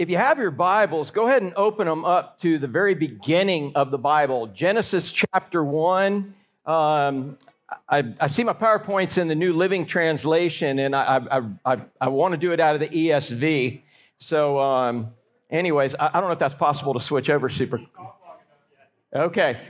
if you have your Bibles, go ahead and open them up to the very beginning of the Bible, Genesis chapter 1. Um, I, I, see my PowerPoints in the New Living Translation, and I, I, I, I want to do it out of the ESV. So, um, anyways, I, I don't know if that's possible to switch over super. Okay,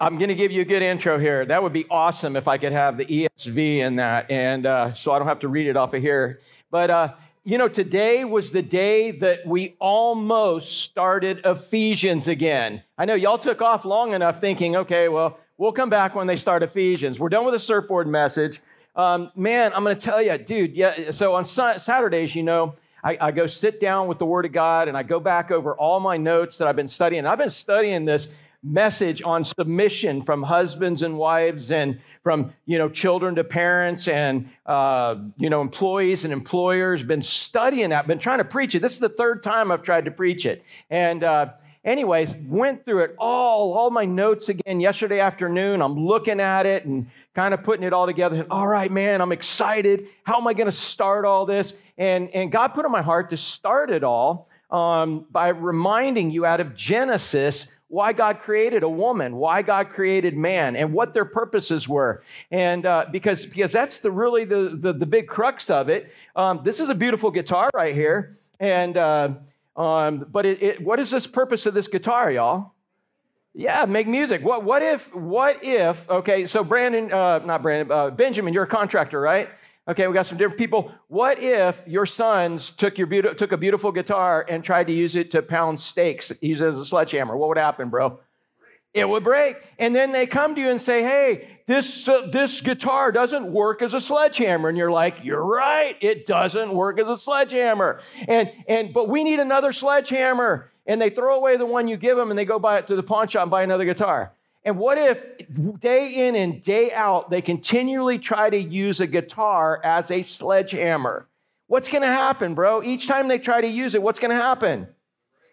I'm going to give you a good intro here. That would be awesome if I could have the ESV in that, and uh, so I don't have to read it off of here. But uh, you know, today was the day that we almost started Ephesians again. I know y'all took off long enough thinking, okay, well, we'll come back when they start Ephesians. We're done with the surfboard message. Um, man, I'm going to tell you, dude. Yeah. So on Saturdays, you know, I, I, go sit down with the Word of God and I go back over all my notes that I've been studying. I've been studying this message on submission from husbands and wives and from you know children to parents and uh, you know employees and employers been studying that been trying to preach it. This is the third time i've tried to preach it. And uh, anyways went through it all all my notes again yesterday afternoon. I'm looking at it and kind of putting it all together. All right man i'm excited. How am i going to start all this? And and god put on my heart to start it all um, by reminding you out of genesis why God created a woman, why God created man, and what their purposes were. And uh, because, because that's the really the, the, the big crux of it. Um, this is a beautiful guitar right here. And, uh, um, but it, it, what is this purpose of this guitar, y'all? Yeah, make music. What, what if, what if, okay, so Brandon, uh, not Brandon, uh, Benjamin, you're a contractor, right? Okay, we got some different people. What if your sons took, your took a beautiful guitar and tried to use it to pound steaks, use it as a sledgehammer? What would happen, bro? It would break. And then they come to you and say, hey, this, uh, this guitar doesn't work as a sledgehammer. And you're like, you're right, it doesn't work as a sledgehammer. And, and, but we need another sledgehammer. And they throw away the one you give them and they go buy it to the pawn shop and buy another guitar. And what if day in and day out they continually try to use a guitar as a sledgehammer? What's going to happen, bro? Each time they try to use it, what's going to happen?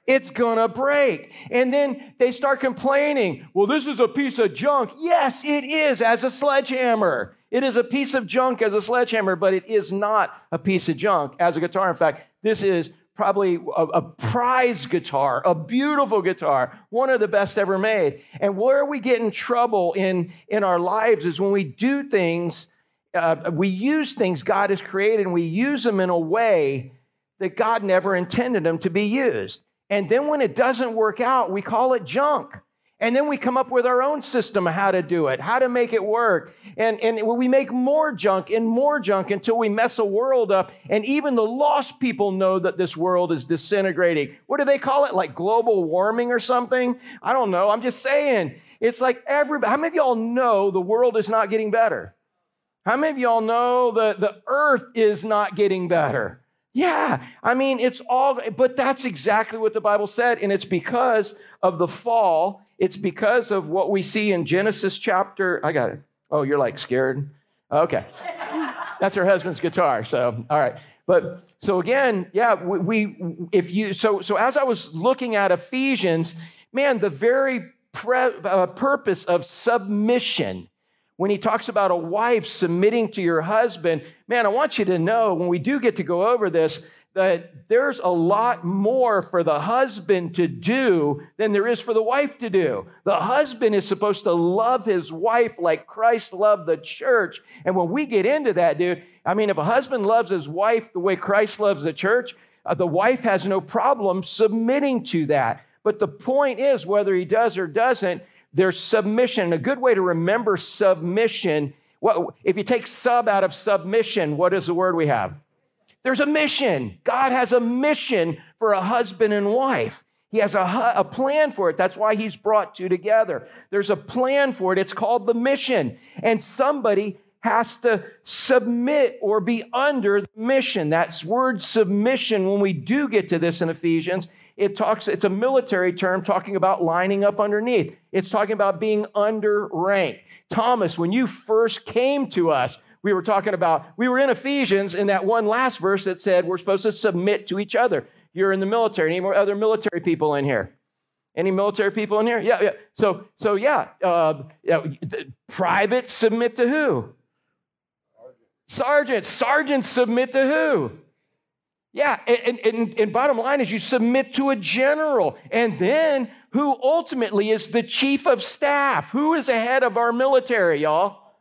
It's going to break. And then they start complaining, well, this is a piece of junk. Yes, it is as a sledgehammer. It is a piece of junk as a sledgehammer, but it is not a piece of junk as a guitar. In fact, this is probably a, a, prize guitar, a beautiful guitar, one of the best ever made. And where we get in trouble in, in our lives is when we do things, uh, we use things God has created and we use them in a way that God never intended them to be used. And then when it doesn't work out, we call it junk. And then we come up with our own system of how to do it, how to make it work. And, and we make more junk and more junk until we mess a world up. And even the lost people know that this world is disintegrating. What do they call it? Like global warming or something? I don't know. I'm just saying. It's like everybody, how many of y'all know the world is not getting better? How many of y'all know that the earth is not getting better? Yeah, I mean, it's all, but that's exactly what the Bible said. And it's because of the fall. It's because of what we see in Genesis chapter. I got it. Oh, you're like scared? Okay. that's her husband's guitar. So, all right. But so again, yeah, we, we if you, so, so as I was looking at Ephesians, man, the very pre, uh, purpose of submission when he talks about a wife submitting to your husband, man, I want you to know when we do get to go over this, that there's a lot more for the husband to do than there is for the wife to do. The husband is supposed to love his wife like Christ loved the church. And when we get into that, dude, I mean, if a husband loves his wife the way Christ loves the church, uh, the wife has no problem submitting to that. But the point is, whether he does or doesn't, there's submission. A good way to remember submission, if you take sub out of submission, what is the word we have? There's a mission. God has a mission for a husband and wife. He has a, a plan for it. That's why he's brought two together. There's a plan for it. It's called the mission. And somebody has to submit or be under the mission. That's word submission, when we do get to this in Ephesians, it talks, it's a military term talking about lining up underneath. It's talking about being under rank. Thomas, when you first came to us, we were talking about, we were in Ephesians in that one last verse that said we're supposed to submit to each other. You're in the military. Any more other military people in here? Any military people in here? Yeah, yeah. So, so yeah, uh, yeah submit to who? Sergeants. Sergeants submit to who? Yeah, and, and, and bottom line is you submit to a general, and then who ultimately is the chief of staff? Who is ahead of our military, y'all?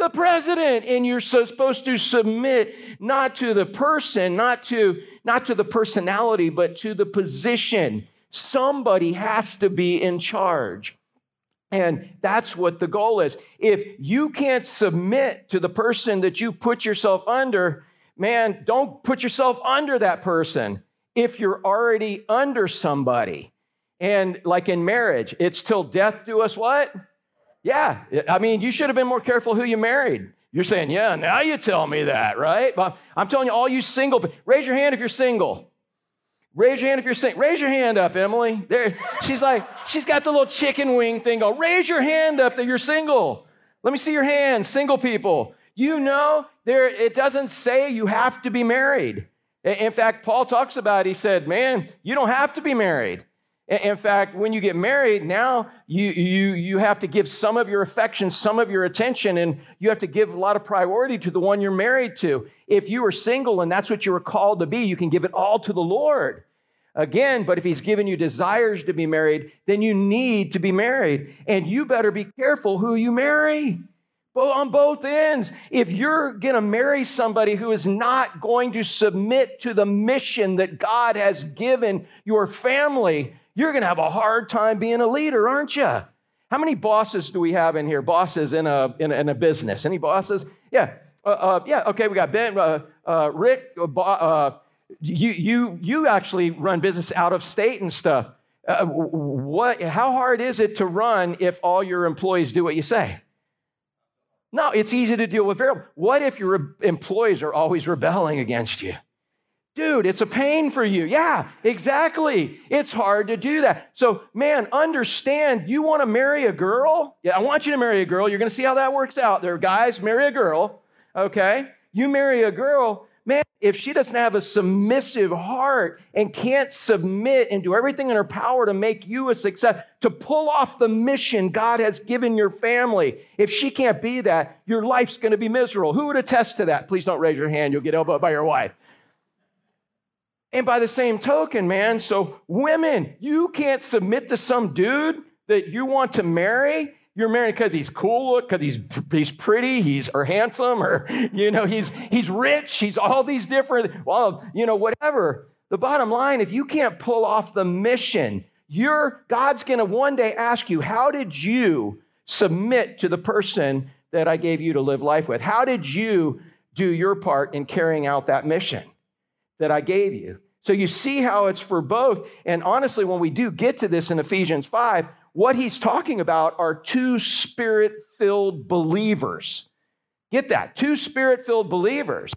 The president. And you're supposed to submit not to the person, not to, not to the personality, but to the position. Somebody has to be in charge. And that's what the goal is. If you can't submit to the person that you put yourself under, man, don't put yourself under that person if you're already under somebody. And like in marriage, it's till death do us what? Yeah. I mean, you should have been more careful who you married. You're saying, yeah, now you tell me that, right? But I'm telling you, all you single, raise your hand if you're single. Raise your hand if you're single. Raise your hand up, Emily. There, she's like, she's got the little chicken wing thing going. Raise your hand up that you're single. Let me see your hand, single people. You know, there it doesn't say you have to be married. In fact, Paul talks about, he said, man, you don't have to be married. In fact, when you get married, now you, you, you have to give some of your affection, some of your attention, and you have to give a lot of priority to the one you're married to. If you are single and that's what you were called to be, you can give it all to the Lord. Again, but if he's given you desires to be married, then you need to be married. And you better be careful who you marry on both ends. If you're going to marry somebody who is not going to submit to the mission that God has given your family, you're going to have a hard time being a leader, aren't you? How many bosses do we have in here? Bosses in a, in a, in a business? Any bosses? Yeah. Uh, uh, yeah, okay, we got Ben, uh, uh Rick, uh, uh, you, you, you actually run business out of state and stuff. what, how hard is it to run if all your employees do what you say? No, it's easy to deal with variable. What if your employees are always rebelling against you? Dude, it's a pain for you. Yeah, exactly. It's hard to do that. So, man, understand you want to marry a girl? Yeah, I want you to marry a girl. You're going to see how that works out. There guys, marry a girl, okay? You marry a girl, man, if she doesn't have a submissive heart and can't submit and do everything in her power to make you a success, to pull off the mission God has given your family, if she can't be that, your life's going to be miserable. Who would attest to that? Please don't raise your hand. You'll get elbowed by your wife. And by the same token, man, so women, you can't submit to some dude that you want to marry. You're married because he's cool, because he's he's pretty, he's or handsome, or you know, he's he's rich, he's all these different, well, you know, whatever. The bottom line, if you can't pull off the mission, you're God's gonna one day ask you, how did you submit to the person that I gave you to live life with? How did you do your part in carrying out that mission? that I gave you. So you see how it's for both. And honestly, when we do get to this in Ephesians 5, what he's talking about are two spirit filled believers. Get that? Two spirit filled believers.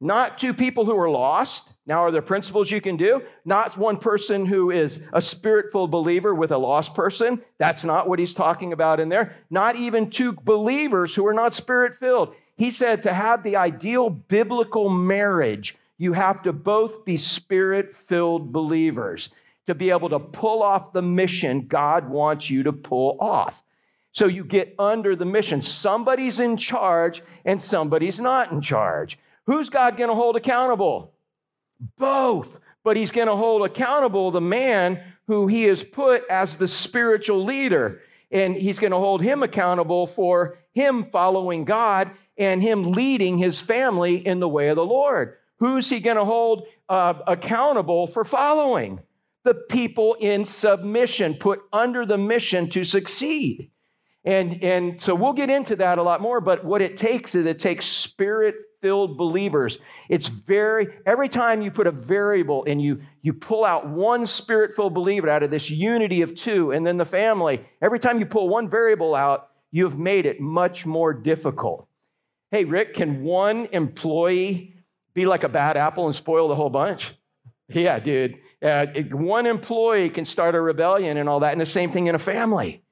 Not two people who are lost. Now, are there principles you can do? Not one person who is a spirit filled believer with a lost person. That's not what he's talking about in there. Not even two believers who are not spirit filled. He said to have the ideal biblical marriage you have to both be spirit filled believers to be able to pull off the mission God wants you to pull off. So you get under the mission. Somebody's in charge and somebody's not in charge. Who's God going to hold accountable? Both. But he's going to hold accountable the man who he has put as the spiritual leader. And he's going to hold him accountable for him following God and him leading his family in the way of the Lord. Who's he going to hold uh, accountable for following? The people in submission, put under the mission to succeed. And, and so we'll get into that a lot more, but what it takes is it takes spirit filled believers. It's very, every time you put a variable and you, you pull out one spirit filled believer out of this unity of two and then the family, every time you pull one variable out, you've made it much more difficult. Hey, Rick, can one employee be like a bad apple and spoil the whole bunch? Yeah, dude. Uh, one employee can start a rebellion and all that, and the same thing in a family.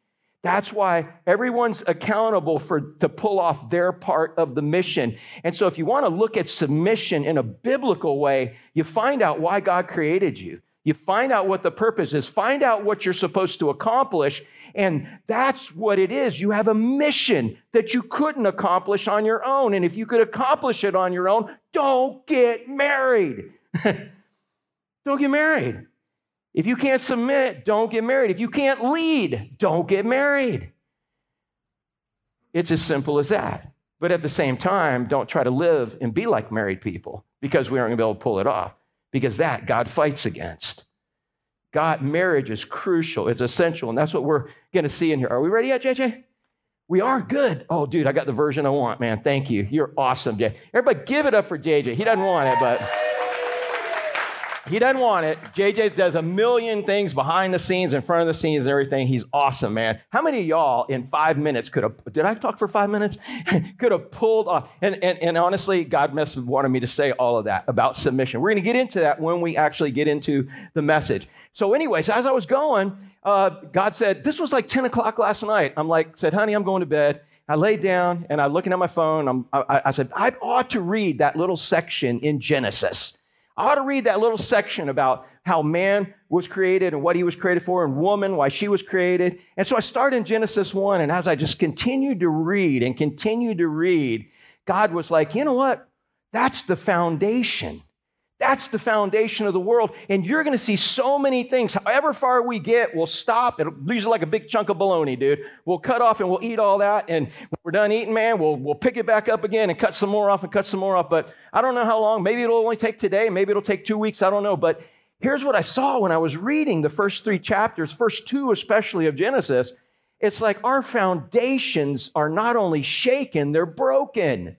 That's why everyone's accountable for to pull off their part of the mission. And so if you want to look at submission in a biblical way, you find out why God created you. You find out what the purpose is, find out what you're supposed to accomplish, and that's what it is. You have a mission that you couldn't accomplish on your own. And if you could accomplish it on your own, don't get married. don't get married. If you can't submit, don't get married. If you can't lead, don't get married. It's as simple as that. But at the same time, don't try to live and be like married people because we aren't going to be able to pull it off. Because that God fights against. God, marriage is crucial, it's essential, and that's what we're going to see in here. Are we ready yet, JJ? We are good. Oh, dude, I got the version I want, man. Thank you. You're awesome, JJ. Everybody give it up for JJ. He doesn't want it, but. He doesn't want it. JJ does a million things behind the scenes, in front of the scenes, everything. He's awesome, man. How many of y'all in five minutes could have, did I talk for five minutes? could have pulled off. And, and, and honestly, God must have wanted me to say all of that about submission. We're going to get into that when we actually get into the message. So, anyways, as I was going, uh, God said, this was like 10 o'clock last night. I'm like, said, honey, I'm going to bed. I laid down and I'm looking at my phone. I, I said, I ought to read that little section in Genesis. I ought to read that little section about how man was created and what he was created for, and woman, why she was created. And so I started in Genesis 1, and as I just continued to read and continued to read, God was like, you know what? That's the foundation. That's the foundation of the world. And you're going to see so many things. However far we get, we'll stop. It'll usually like a big chunk of bologna, dude. We'll cut off and we'll eat all that. And when we're done eating, man, we'll, we'll pick it back up again and cut some more off and cut some more off. But I don't know how long. Maybe it'll only take today. Maybe it'll take two weeks. I don't know. But here's what I saw when I was reading the first three chapters, first two especially of Genesis. It's like our foundations are not only shaken, they're broken.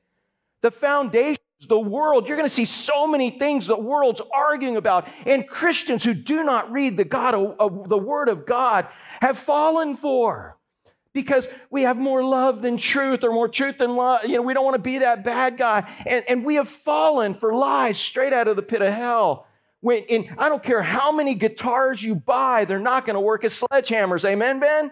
The foundation the world, you're going to see so many things the world's arguing about. And Christians who do not read the God, of, the Word of God, have fallen for. Because we have more love than truth, or more truth than love. You know, we don't want to be that bad guy. And, and we have fallen for lies straight out of the pit of hell. When, and I don't care how many guitars you buy, they're not going to work as sledgehammers. Amen, Ben?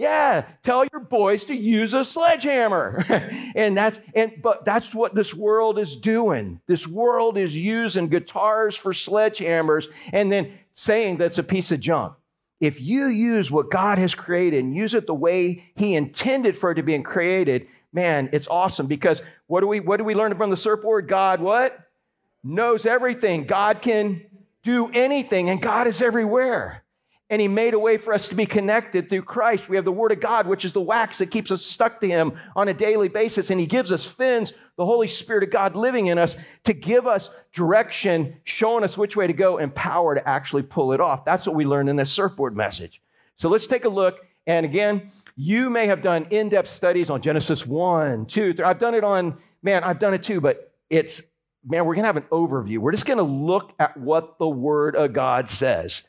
Yeah, tell your boys to use a sledgehammer. and that's and but that's what this world is doing. This world is using guitars for sledgehammers and then saying that's a piece of junk. If you use what God has created and use it the way he intended for it to be created, man, it's awesome because what do we what do we learn from the surfboard? God what? Knows everything. God can do anything and God is everywhere and he made a way for us to be connected through Christ. We have the Word of God, which is the wax that keeps us stuck to him on a daily basis. And he gives us fins, the Holy Spirit of God living in us to give us direction, showing us which way to go, and power to actually pull it off. That's what we learned in this surfboard message. So let's take a look. And again, you may have done in depth studies on Genesis 1, 2, 3. I've done it on, man, I've done it too, but it's, man, we're going to have an overview. We're just going to look at what the Word of God says.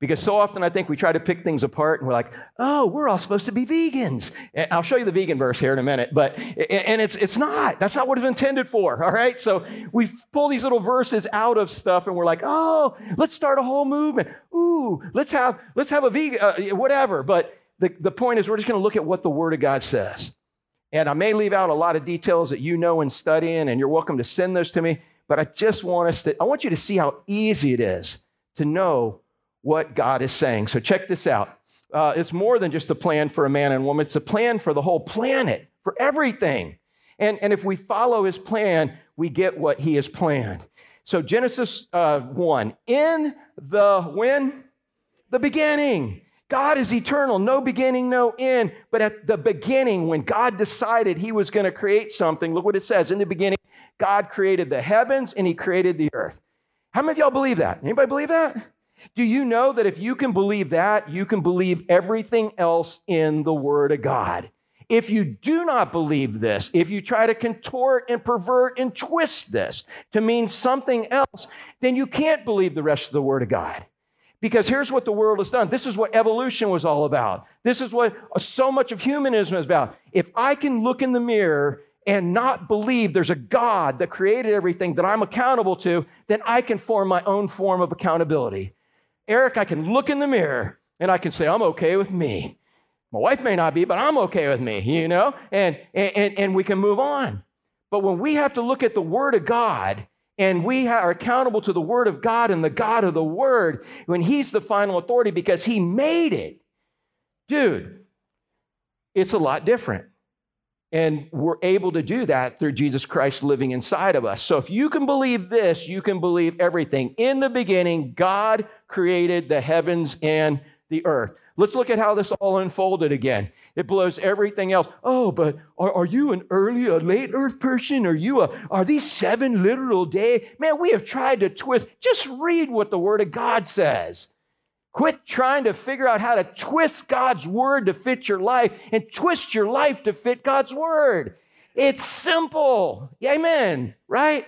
Because so often I think we try to pick things apart and we're like, oh, we're all supposed to be vegans. And I'll show you the vegan verse here in a minute, but, and it's, it's not. That's not what it's intended for, all right? So we pull these little verses out of stuff and we're like, oh, let's start a whole movement. Ooh, let's have, let's have a vegan, uh, whatever. But the, the point is, we're just going to look at what the Word of God says. And I may leave out a lot of details that you know and study in and you're welcome to send those to me. But I just want us to, I want you to see how easy it is to know what God is saying. So check this out. Uh, it's more than just a plan for a man and woman, it's a plan for the whole planet, for everything. And, and if we follow his plan, we get what he has planned. So Genesis uh, 1, in the when? The beginning. God is eternal, no beginning, no end. But at the beginning, when God decided he was going to create something, look what it says. In the beginning, God created the heavens and he created the earth. How many of y'all believe that? Anybody believe that? Do you know that if you can believe that, you can believe everything else in the Word of God? If you do not believe this, if you try to contort and pervert and twist this to mean something else, then you can't believe the rest of the Word of God. Because here's what the world has done. This is what evolution was all about. This is what so much of humanism is about. If I can look in the mirror and not believe there's a God that created everything that I'm accountable to, then I can form my own form of accountability. Eric, I can look in the mirror and I can say, I'm okay with me. My wife may not be, but I'm okay with me, you know? And, and, and we can move on. But when we have to look at the Word of God and we are accountable to the Word of God and the God of the Word, when He's the final authority because He made it, dude, it's a lot different. And we're able to do that through Jesus Christ living inside of us. So if you can believe this, you can believe everything. In the beginning, God created the heavens and the earth. Let's look at how this all unfolded again. It blows everything else. Oh, but are, are you an early or late earth person? Are you a, are these seven literal days? Man, we have tried to twist. Just read what the word of God says. Quit trying to figure out how to twist God's word to fit your life and twist your life to fit God's word. It's simple. Amen. Right?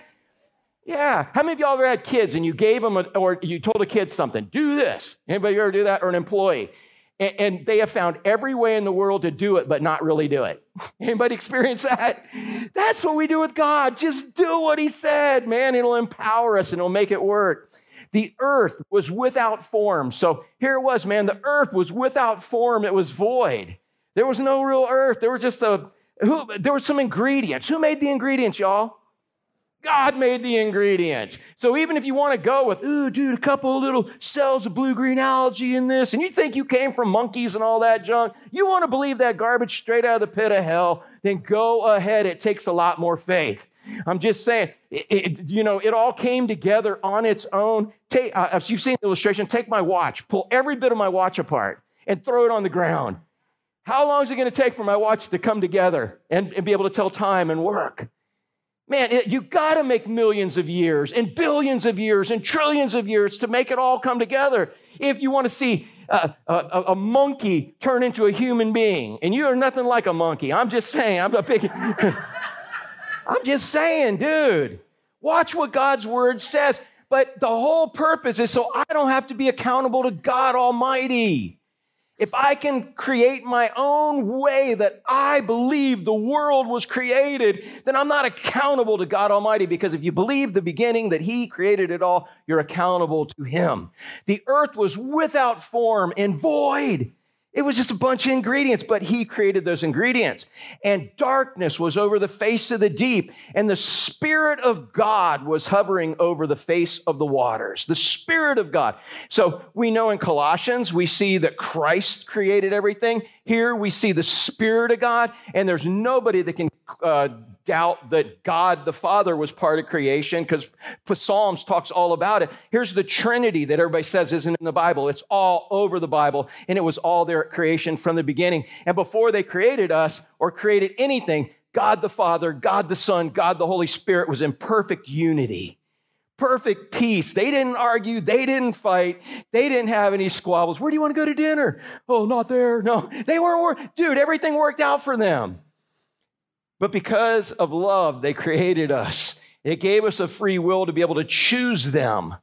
Yeah. How many of y'all ever had kids and you gave them a, or you told a kid something? Do this. Anybody ever do that? Or an employee? and, and they have found every way in the world to do it, but not really do it. Anybody experience that? That's what we do with God. Just do what He said, man. It'll empower us and it'll make it work. The earth was without form. So here it was, man. The earth was without form. It was void. There was no real earth. There was just a, who, there were some ingredients. Who made the ingredients, y'all? God made the ingredients. So even if you want to go with, ooh, dude, a couple little cells of blue green algae in this, and you think you came from monkeys and all that junk, you want to believe that garbage straight out of the pit of hell, then go ahead. It takes a lot more faith. I'm just saying, it, it, you know, it all came together on its own. Take, uh, you've seen the illustration, take my watch, pull every bit of my watch apart, and throw it on the ground. How long is it going to take for my watch to come together and, and be able to tell time and work? Man, you got to make millions of years and billions of years and trillions of years to make it all come together. If you want to see uh, a, a, a monkey turn into a human being, and you are nothing like a monkey, I'm just saying, I'm, picking, I'm just saying, dude, watch what God's word says. But the whole purpose is so I don't have to be accountable to God Almighty. If I can create my own way that I believe the world was created, then I'm not accountable to God Almighty because if you believe the beginning that He created it all, you're accountable to Him. The earth was without form and void. It was just a bunch of ingredients, but he created those ingredients. And darkness was over the face of the deep, and the Spirit of God was hovering over the face of the waters. The Spirit of God. So we know in Colossians, we see that Christ created everything. Here we see the Spirit of God, and there's nobody that can uh, doubt that God the Father was part of creation because Psalms talks all about it. Here's the Trinity that everybody says isn't in the Bible. It's all over the Bible, and it was all there at creation from the beginning. And before they created us or created anything, God the Father, God the Son, God the Holy Spirit was in perfect unity. Perfect peace. They didn't argue. They didn't fight. They didn't have any squabbles. Where do you want to go to dinner? Oh, not there. No, they weren't. Dude, everything worked out for them. But because of love, they created us. It gave us a free will to be able to choose them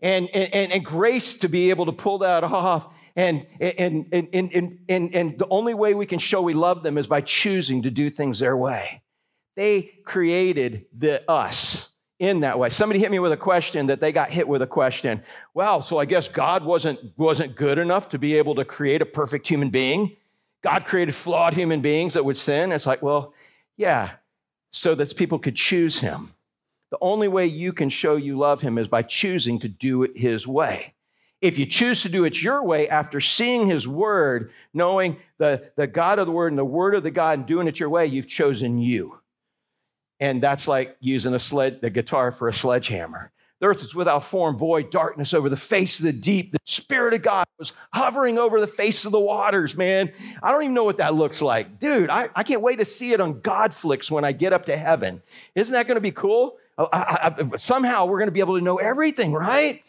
and, and, and grace to be able to pull that off. And, and, and, and, and, and the only way we can show we love them is by choosing to do things their way. They created the us in that way. Somebody hit me with a question that they got hit with a question. Well, so I guess God wasn't, wasn't good enough to be able to create a perfect human being. God created flawed human beings that would sin. It's like, well, yeah, so that people could choose him. The only way you can show you love him is by choosing to do it his way. If you choose to do it your way after seeing his word, knowing the, the God of the word and the word of the God and doing it your way, you've chosen you. And that's like using a sled, the guitar for a sledgehammer. The earth was without form, void, darkness over the face of the deep. The Spirit of God was hovering over the face of the waters, man. I don't even know what that looks like. Dude, I, I can't wait to see it on Godflix when I get up to heaven. Isn't that going to be cool? Oh, I, I, I, somehow we're going to be able to know everything, right?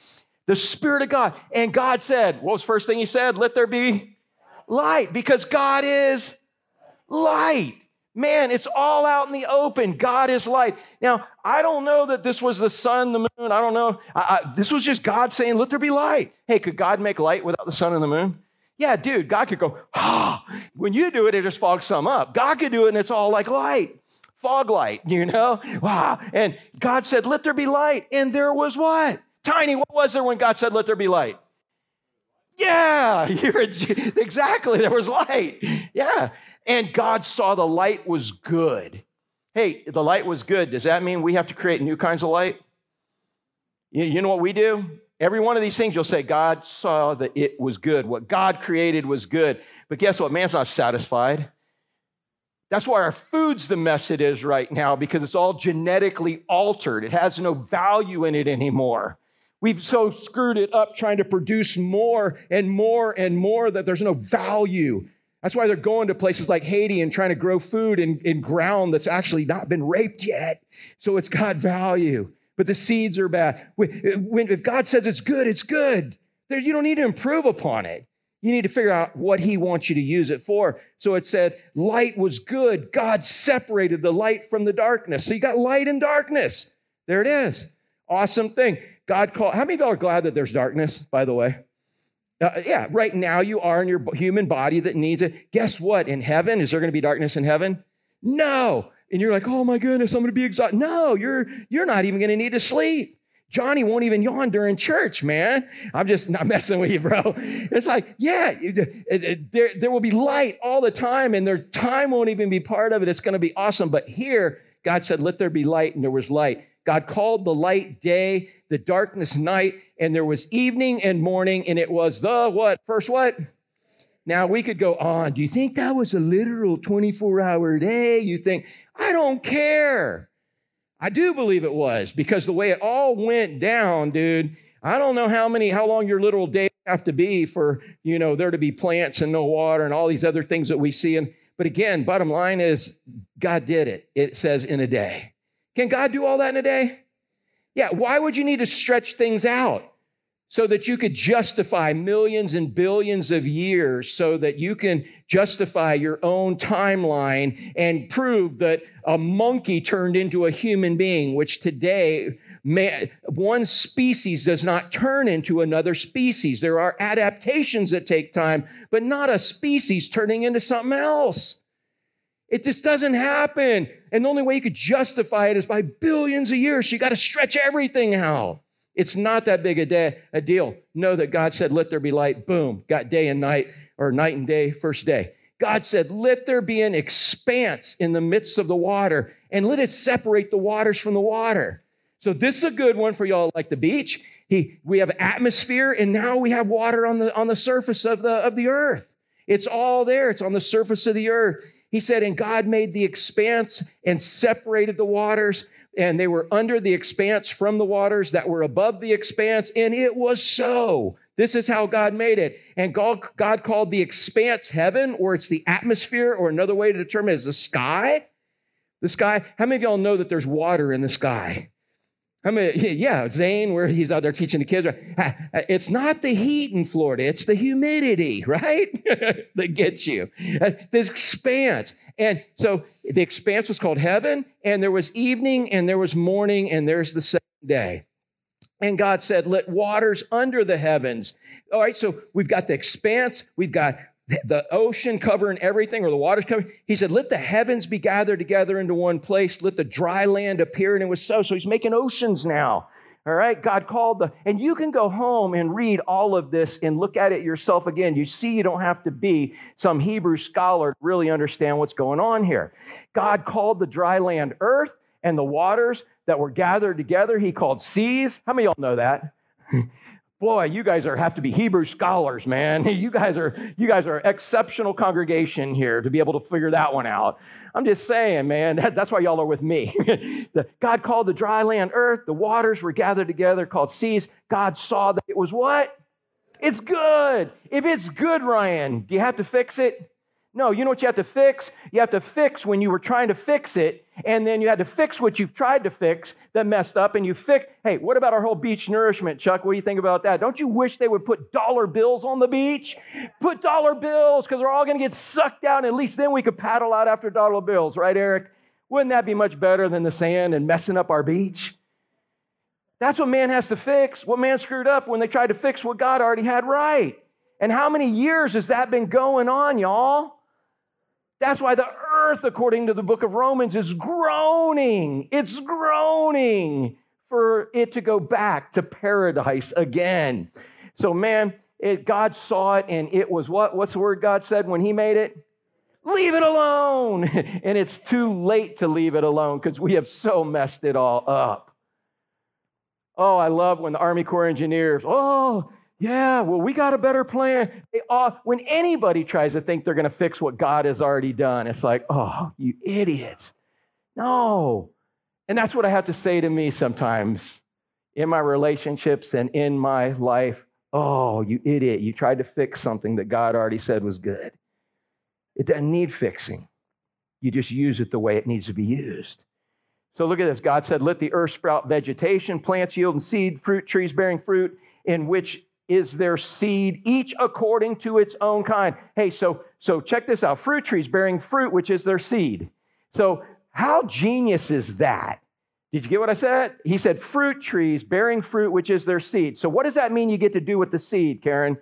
The Spirit of God. And God said, what was the first thing He said? Let there be light, because God is light. Man, it's all out in the open. God is light. Now, I don't know that this was the sun, the moon. I don't know. I, I, this was just God saying, let there be light. Hey, could God make light without the sun and the moon? Yeah, dude, God could go, ah. Oh. When you do it, it just fogs some up. God could do it and it's all like light, fog light, you know? Wow. And God said, let there be light. And there was what? Tiny, what was there when God said, let there be light? Yeah, you're exactly. There was light. Yeah. And God saw the light was good. Hey, the light was good. Does that mean we have to create new kinds of light? You know what we do? Every one of these things you'll say, God saw that it was good. What God created was good. But guess what? Man's not satisfied. That's why our food's the mess it is right now because it's all genetically altered. It has no value in it anymore. We've so screwed it up trying to produce more and more and more that there's no value. That's why they're going to places like Haiti and trying to grow food in, in ground that's actually not been raped yet. So it's got value. But the seeds are bad. When, if God says it's good, it's good. There, you don't need to improve upon it. You need to figure out what he wants you to use it for. So it said, light was good. God separated the light from the darkness. So you got light and darkness. There it is. Awesome thing. God called. How many of y'all are glad that there's darkness, by the way? Uh, yeah, right now you are in your human body that needs it. Guess what? In heaven, is there going to be darkness in heaven? No. And you're like, oh my goodness, I'm going to be exhausted. No, you're you're not even going to need to sleep. Johnny won't even yawn during church, man. I'm just not messing with you, bro. It's like, yeah, it, it, there, there will be light all the time, and their time won't even be part of it. It's going to be awesome. But here, God said, let there be light, and there was light. God called the light day, the darkness night, and there was evening and morning, and it was the what? First what? Now we could go on. Do you think that was a literal 24 hour day? You think, I don't care. I do believe it was because the way it all went down, dude, I don't know how many, how long your literal day have to be for, you know, there to be plants and no water and all these other things that we see. And, but again, bottom line is God did it. It says in a day. Can God do all that in a day? Yeah. Why would you need to stretch things out? so that you could justify millions and billions of years, so that you can justify your own timeline and prove that a monkey turned into a human being, which today, man, one species does not turn into another species. There are adaptations that take time, but not a species turning into something else. It just doesn't happen. And the only way you could justify it is by billions of years. You got to stretch everything out. It's not that big a, day, a deal. Know that God said, let there be light. Boom. Got day and night, or night and day, first day. God said, let there be an expanse in the midst of the water, and let it separate the waters from the water. So this is a good one for y'all like the beach. He, we have atmosphere, and now we have water on the, on the surface of the, of the earth. It's all there. It's on the surface of the earth. He said, and God made the expanse and separated the waters and they were under the expanse from the waters that were above the expanse, and it was so. This is how God made it. And God, God called the expanse heaven, or it's the atmosphere, or another way to determine is the sky. The sky. How many of y'all know that there's water in the sky? I mean, yeah, Zane, where he's out there teaching the kids, it's not the heat in Florida, it's the humidity, right? that gets you. Uh, this expanse. And so the expanse was called heaven, and there was evening, and there was morning, and there's the second day. And God said, Let waters under the heavens. All right, so we've got the expanse, we've got the ocean covering everything or the waters covering. He said, Let the heavens be gathered together into one place. Let the dry land appear. And it was so. So he's making oceans now. All right. God called the, and you can go home and read all of this and look at it yourself again. You see, you don't have to be some Hebrew scholar to really understand what's going on here. God called the dry land earth and the waters that were gathered together, he called seas. How many of y'all know that? boy you guys are have to be hebrew scholars man. You guys are you guys are exceptional congregation here to be able to figure that one out. I'm just saying man that, that's why y'all are with me. The, god called the dry land earth. The waters were gathered together called seas. God saw that it was what? It's good. If it's good ryan do you have to fix it? No, you know what you have to fix? You have to fix when you were trying to fix it, and then you had to fix what you've tried to fix that messed up, and you fix. Hey, what about our whole beach nourishment, Chuck? What do you think about that? Don't you wish they would put dollar bills on the beach? Put dollar bills, because they're all going to get sucked out, and at least then we could paddle out after dollar bills, right, Eric? Wouldn't that be much better than the sand and messing up our beach? That's what man has to fix. What man screwed up when they tried to fix what God already had right. And how many years has that been going on, y'all? That's why the earth, according to the book of Romans, is groaning. It's groaning for it to go back to paradise again. So, man, it, God saw it and it was what? What's the word God said when He made it? Leave it alone. and it's too late to leave it alone because we have so messed it all up. Oh, I love when the Army Corps engineers, oh, Yeah, well, we got a better plan. They, when anybody tries to think they're going to fix what God has already done, it's like, oh, you idiots. No. And that's what I have to say to me sometimes in my relationships and in my life. Oh, you idiot. You tried to fix something that God already said was good. It doesn't need fixing. You just use it the way it needs to be used. So look at this. God said, Let the earth sprout vegetation, plants yielding seed, fruit trees bearing fruit, in which is their seed, each according to its own kind. Hey, so, so check this out fruit trees bearing fruit, which is their seed. So, how genius is that? Did you get what I said? He said, fruit trees bearing fruit, which is their seed. So, what does that mean you get to do with the seed, Karen?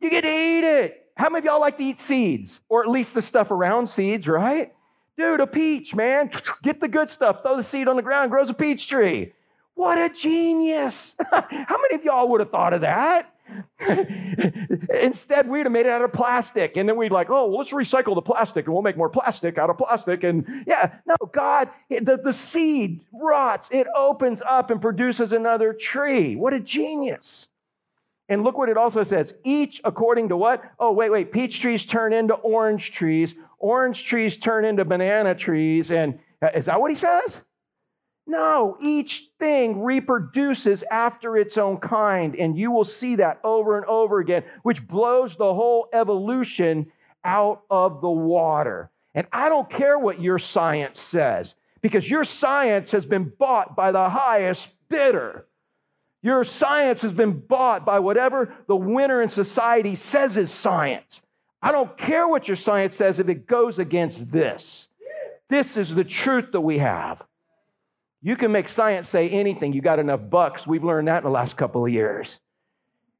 You get to eat it. How many of y'all like to eat seeds? Or at least the stuff around seeds, right? Dude, a peach, man. Get the good stuff. Throw the seed on the ground, grows a peach tree. What a genius. How many of y'all would have thought of that? Instead, we'd have made it out of plastic. And then we'd like, oh, well, let's recycle the plastic and we'll make more plastic out of plastic. And yeah, no, God, the, the seed rots, it opens up and produces another tree. What a genius. And look what it also says each according to what? Oh, wait, wait. Peach trees turn into orange trees, orange trees turn into banana trees. And uh, is that what he says? No, each thing reproduces after its own kind. And you will see that over and over again, which blows the whole evolution out of the water. And I don't care what your science says, because your science has been bought by the highest bidder. Your science has been bought by whatever the winner in society says is science. I don't care what your science says if it goes against this. This is the truth that we have. You can make science say anything. You got enough bucks. We've learned that in the last couple of years.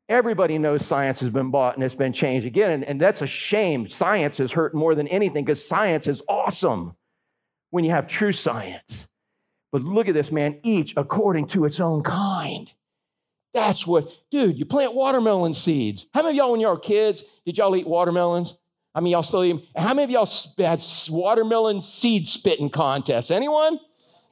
Everybody knows science has been bought and it's been changed again. And, and that's a shame. Science has hurt more than anything because science is awesome when you have true science. But look at this, man, each according to its own kind. That's what, dude, you plant watermelon seeds. How many of y'all, when y'all were kids, did y'all eat watermelons? I mean, y'all still eat them. How many of y'all had watermelon seed spitting contests? Anyone?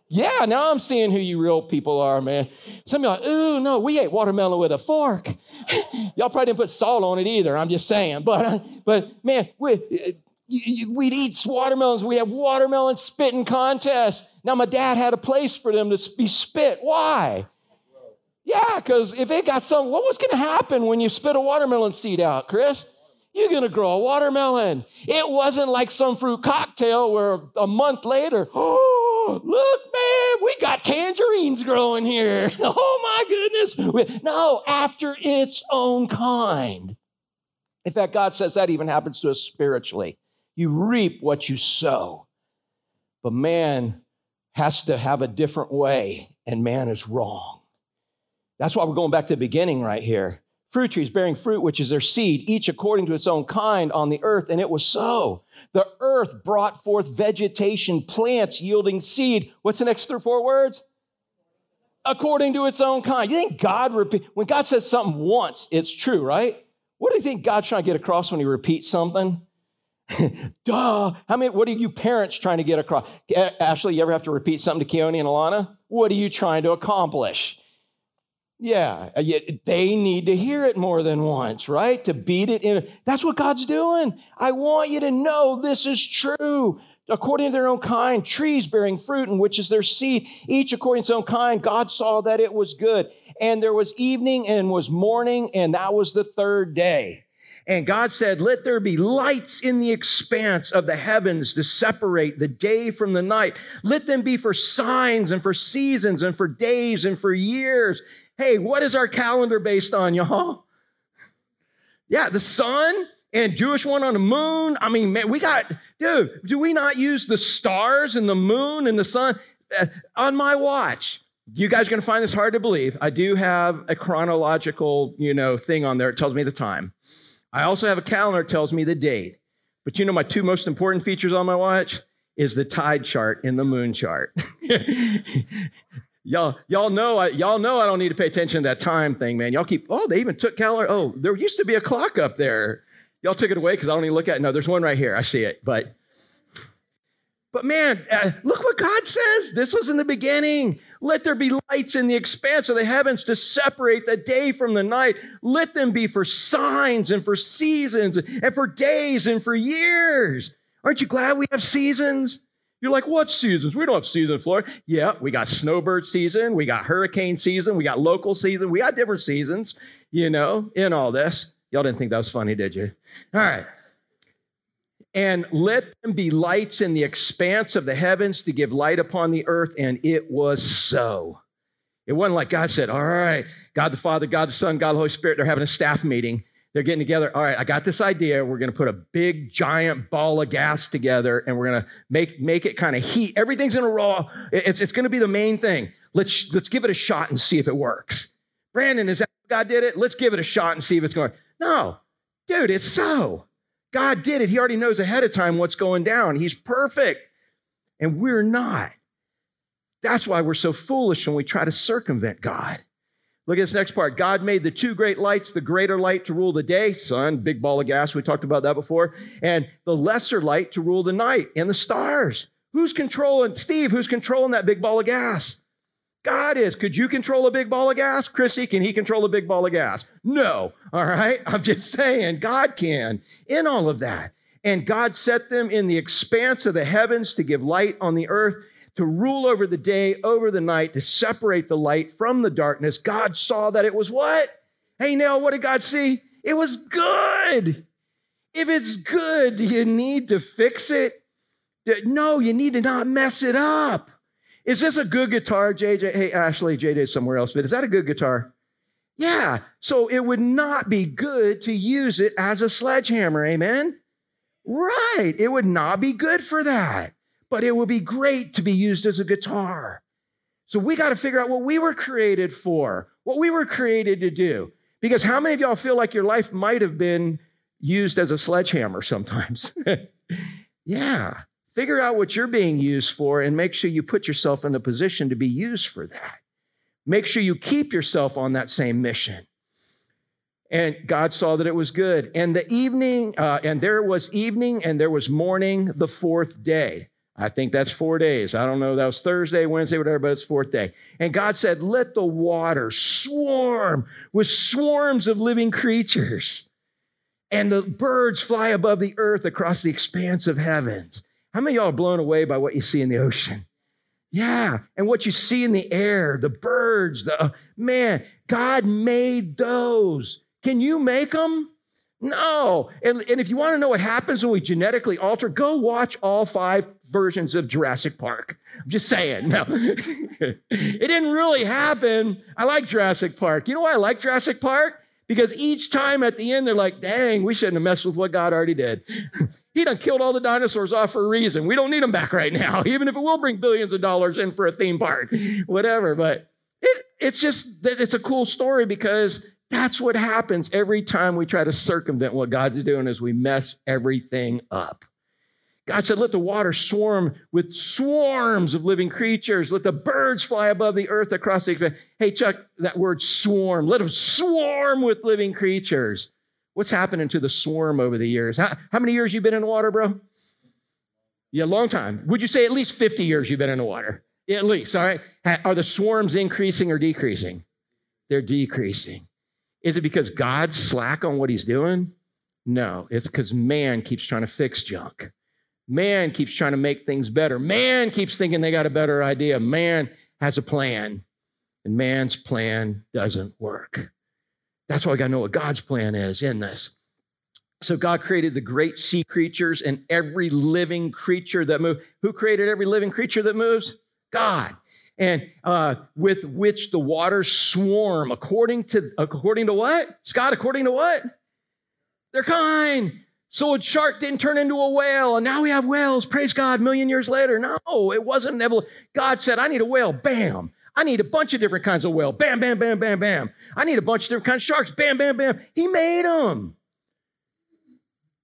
Yeah, now I'm seeing who you real people are, man. Some of y'all, ooh, no, we ate watermelon with a fork. y'all probably didn't put salt on it either. I'm just saying. But, uh, but man, we, we'd eat watermelons. We had watermelon spitting contests. Now, my dad had a place for them to be spit. Why? Yeah, because if it got some, what was going to happen when you spit a watermelon seed out, Chris? You're going to grow a watermelon. It wasn't like some fruit cocktail where a month later, oh, look, man, we got tangerines growing here. oh, my goodness. No, after its own kind. In fact, God says that even happens to us spiritually. You reap what you sow. But man has to have a different way, and man is wrong. That's why we're going back to the beginning right here. Fruit trees bearing fruit, which is their seed, each according to its own kind on the earth. And it was so. The earth brought forth vegetation, plants yielding seed. What's the next three, four words? According to its own kind. You think God repeat when God says something once, it's true, right? What do you think God's trying to get across when he repeats something? Duh. How many, what are you parents trying to get across? Ashley, you ever have to repeat something to Keone and Alana? What are you trying to accomplish? Yeah, uh, they need to hear it more than once, right? To beat it in. That's what God's doing. I want you to know this is true. According to their own kind, trees bearing fruit, in which is their seed, each according to its own kind, God saw that it was good. And there was evening and was morning, and that was the third day. And God said, Let there be lights in the expanse of the heavens to separate the day from the night. Let them be for signs and for seasons and for days and for years Hey, what is our calendar based on, y'all? Yeah, the sun and Jewish one on the moon. I mean, man, we got, dude, do we not use the stars and the moon and the sun uh, on my watch? You guys are going to find this hard to believe. I do have a chronological, you know, thing on there. It tells me the time. I also have a calendar that tells me the date. But you know, my two most important features on my watch is the tide chart and the moon chart. Y'all, y'all know, I, y'all know I don't need to pay attention to that time thing, man. Y'all keep, oh, they even took calendar. Oh, there used to be a clock up there. Y'all took it away because I don't even look at it. No, there's one right here. I see it. But, But man, uh, look what God says. This was in the beginning. Let there be lights in the expanse of the heavens to separate the day from the night. Let them be for signs and for seasons and for days and for years. Aren't you glad we have seasons? You're like, what seasons? We don't have season, in Florida. Yeah, we got snowbird season, we got hurricane season, we got local season, we got different seasons, you know, in all this. Y'all didn't think that was funny, did you? All right and let them be lights in the expanse of the heavens to give light upon the earth. And it was so. It wasn't like God said, All right, God the Father, God the Son, God the Holy Spirit, they're having a staff meeting. They're getting together. All right, I got this idea. We're going to put a big, giant ball of gas together and we're going to make, make it kind of heat. Everything's in a raw. It's, it's going to be the main thing. Let's, let's give it a shot and see if it works. Brandon, is that God did it? Let's give it a shot and see if it's going. No, dude, it's so. God did it. He already knows ahead of time what's going down. He's perfect. And we're not. That's why we're so foolish when we try to circumvent God. Look at this next part. God made the two great lights, the greater light to rule the day, sun, big ball of gas. We talked about that before, and the lesser light to rule the night and the stars. Who's controlling, Steve, who's controlling that big ball of gas? God is. Could you control a big ball of gas? Chrissy, can he control a big ball of gas? No. All right. I'm just saying, God can in all of that. And God set them in the expanse of the heavens to give light on the earth, to rule over the day, over the night, to separate the light from the darkness. God saw that it was what? Hey, now, what did God see? It was good. If it's good, do you need to fix it? No, you need to not mess it up. Is this a good guitar, JJ? Hey, Ashley, JJ somewhere else, but is that a good guitar? Yeah. So it would not be good to use it as a sledgehammer. Amen? Right. It would not be good for that, but it would be great to be used as a guitar. So we got to figure out what we were created for, what we were created to do. Because how many of y'all feel like your life might have been used as a sledgehammer sometimes? yeah. Figure out what you're being used for and make sure you put yourself in a position to be used for that. Make sure you keep yourself on that same mission. And God saw that it was good. And the evening, uh, and there was evening and there was morning the fourth day. I think that's four days. I don't know. That was Thursday, Wednesday, whatever, but it's fourth day. And God said, Let the water swarm with swarms of living creatures, and the birds fly above the earth across the expanse of heavens. How many y'all are blown away by what you see in the ocean? Yeah, and what you see in the air, the birds, the man, God made those. Can you make them? No. And, and if you want to know what happens when we genetically alter, go watch all five versions of Jurassic Park. I'm just saying. No, it didn't really happen. I like Jurassic Park. You know why I like Jurassic Park? Because each time at the end, they're like, dang, we shouldn't have messed with what God already did. he done killed all the dinosaurs off for a reason. We don't need them back right now, even if it will bring billions of dollars in for a theme park, whatever. But it, it's just, that it's a cool story because that's what happens every time we try to circumvent what God's doing is we mess everything up. God said, Let the water swarm with swarms of living creatures. Let the birds fly above the earth across the. expanse. Hey, Chuck, that word swarm, let them swarm with living creatures. What's happening to the swarm over the years? How, how many years you been in the water, bro? Yeah, long time. Would you say at least 50 years you've been in the water? Yeah, at least, all right. Are the swarms increasing or decreasing? They're decreasing. Is it because God's slack on what he's doing? No, it's because man keeps trying to fix junk. Man keeps trying to make things better. Man keeps thinking they got a better idea. Man has a plan, and man's plan doesn't work. That's why I got to know what God's plan is in this. So God created the great sea creatures and every living creature that moves. Who created every living creature that moves? God. And uh, with which the waters swarm, according to according to what? Scott, according to what? They're kind. So a shark didn't turn into a whale, and now we have whales. Praise God, million years later. No, it wasn't an God said, I need a whale. Bam. I need a bunch of different kinds of whale. Bam, bam, bam, bam, bam. I need a bunch of different kinds of sharks. Bam, bam, bam. He made them.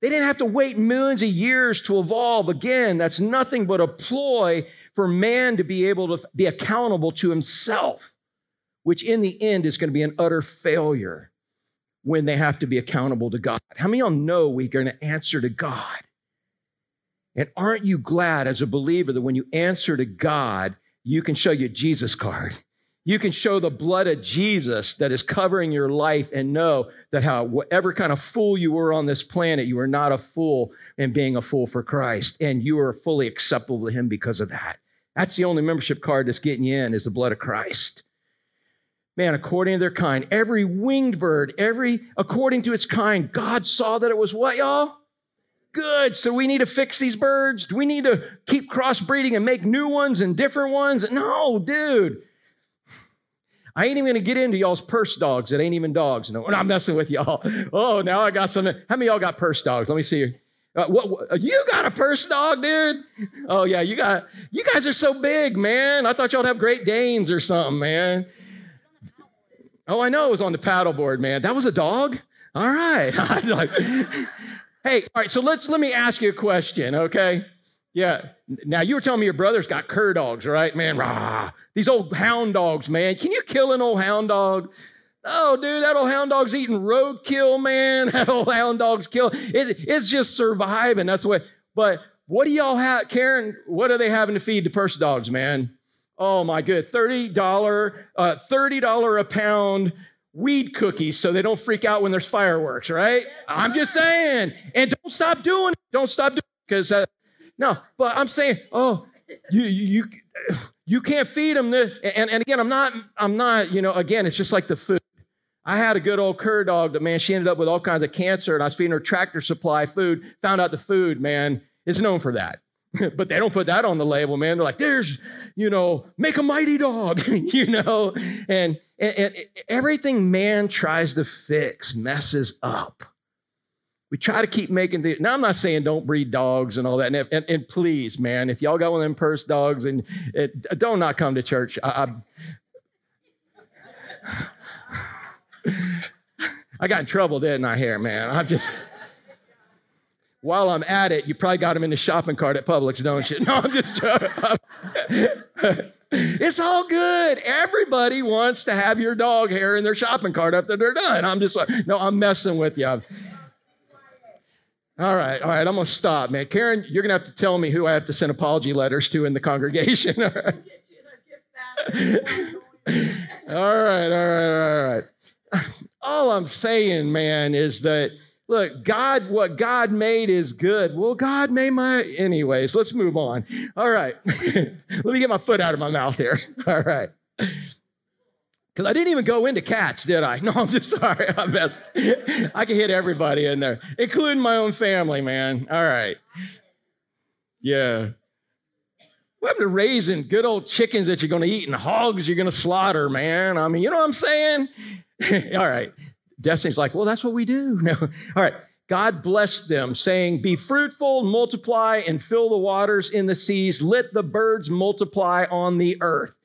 They didn't have to wait millions of years to evolve. Again, that's nothing but a ploy for man to be able to be accountable to himself, which in the end is going to be an utter failure when they have to be accountable to God. How many of y'all know we're going to answer to God? And aren't you glad as a believer that when you answer to God, you can show your Jesus card? You can show the blood of Jesus that is covering your life and know that how whatever kind of fool you were on this planet, you are not a fool in being a fool for Christ. And you are fully acceptable to him because of that. That's the only membership card that's getting you in is the blood of Christ. Man, according to their kind, every winged bird, every according to its kind, God saw that it was what, y'all? Good. So we need to fix these birds. Do we need to keep crossbreeding and make new ones and different ones? No, dude. I ain't even gonna get into y'all's purse dogs that ain't even dogs. No, I'm messing with y'all. Oh, now I got something. How many y'all got purse dogs? Let me see. Uh, what, what, you got a purse dog, dude? Oh yeah, you got. You guys are so big, man. I thought y'all would have Great Danes or something, man. Oh, I know it was on the paddleboard, man. That was a dog. All right. like, hey, all right. So let's let me ask you a question, okay? Yeah. Now you were telling me your brother's got cur dogs, right, man? Rah. These old hound dogs, man. Can you kill an old hound dog? Oh, dude, that old hound dog's eating roadkill, man. That old hound dog's kill. It, it's just surviving. That's what. But what do y'all have, Karen? What are they having to feed the purse dogs, man? Oh my good, thirty dollar, uh, thirty dollar a pound weed cookies, so they don't freak out when there's fireworks. Right? Yes, I'm just saying, and don't stop doing it. Don't stop doing it because uh, no. But I'm saying, oh, you you you can't feed them this. And, and again, I'm not, I'm not, you know, again, it's just like the food. I had a good old cur dog that, man, she ended up with all kinds of cancer, and I was feeding her tractor supply food. Found out the food, man, is known for that. but they don't put that on the label, man. They're like, there's, you know, make a mighty dog, you know, and, and, and everything man tries to fix messes up. We try to keep making the. Now, I'm not saying don't breed dogs and all that. And, and, and please, man, if y'all got one of them purse dogs, and it, don't not come to church. I, I, I got in trouble, didn't I? Here, man. I'm just. While I'm at it, you probably got them in the shopping cart at Publix, don't you? No, I'm just. it's all good. Everybody wants to have your dog hair in their shopping cart after they're done. I'm just like, no, I'm messing with you. All right, all right, I'm gonna stop, man. Karen, you're gonna have to tell me who I have to send apology letters to in the congregation. all right, all right, all right. All I'm saying, man, is that look, God, what God made is good. Well, God made my, anyways, let's move on. All right, let me get my foot out of my mouth here. All right. Because I didn't even go into cats, did I? No, I'm just sorry. I'm best. I can hit everybody in there, including my own family, man. All right. Yeah. What happened to raising good old chickens that you're going to eat and hogs you're going to slaughter, man? I mean, you know what I'm saying? All right. Destiny's like, well, that's what we do. No. All right. God blessed them, saying, Be fruitful, multiply, and fill the waters in the seas. Let the birds multiply on the earth.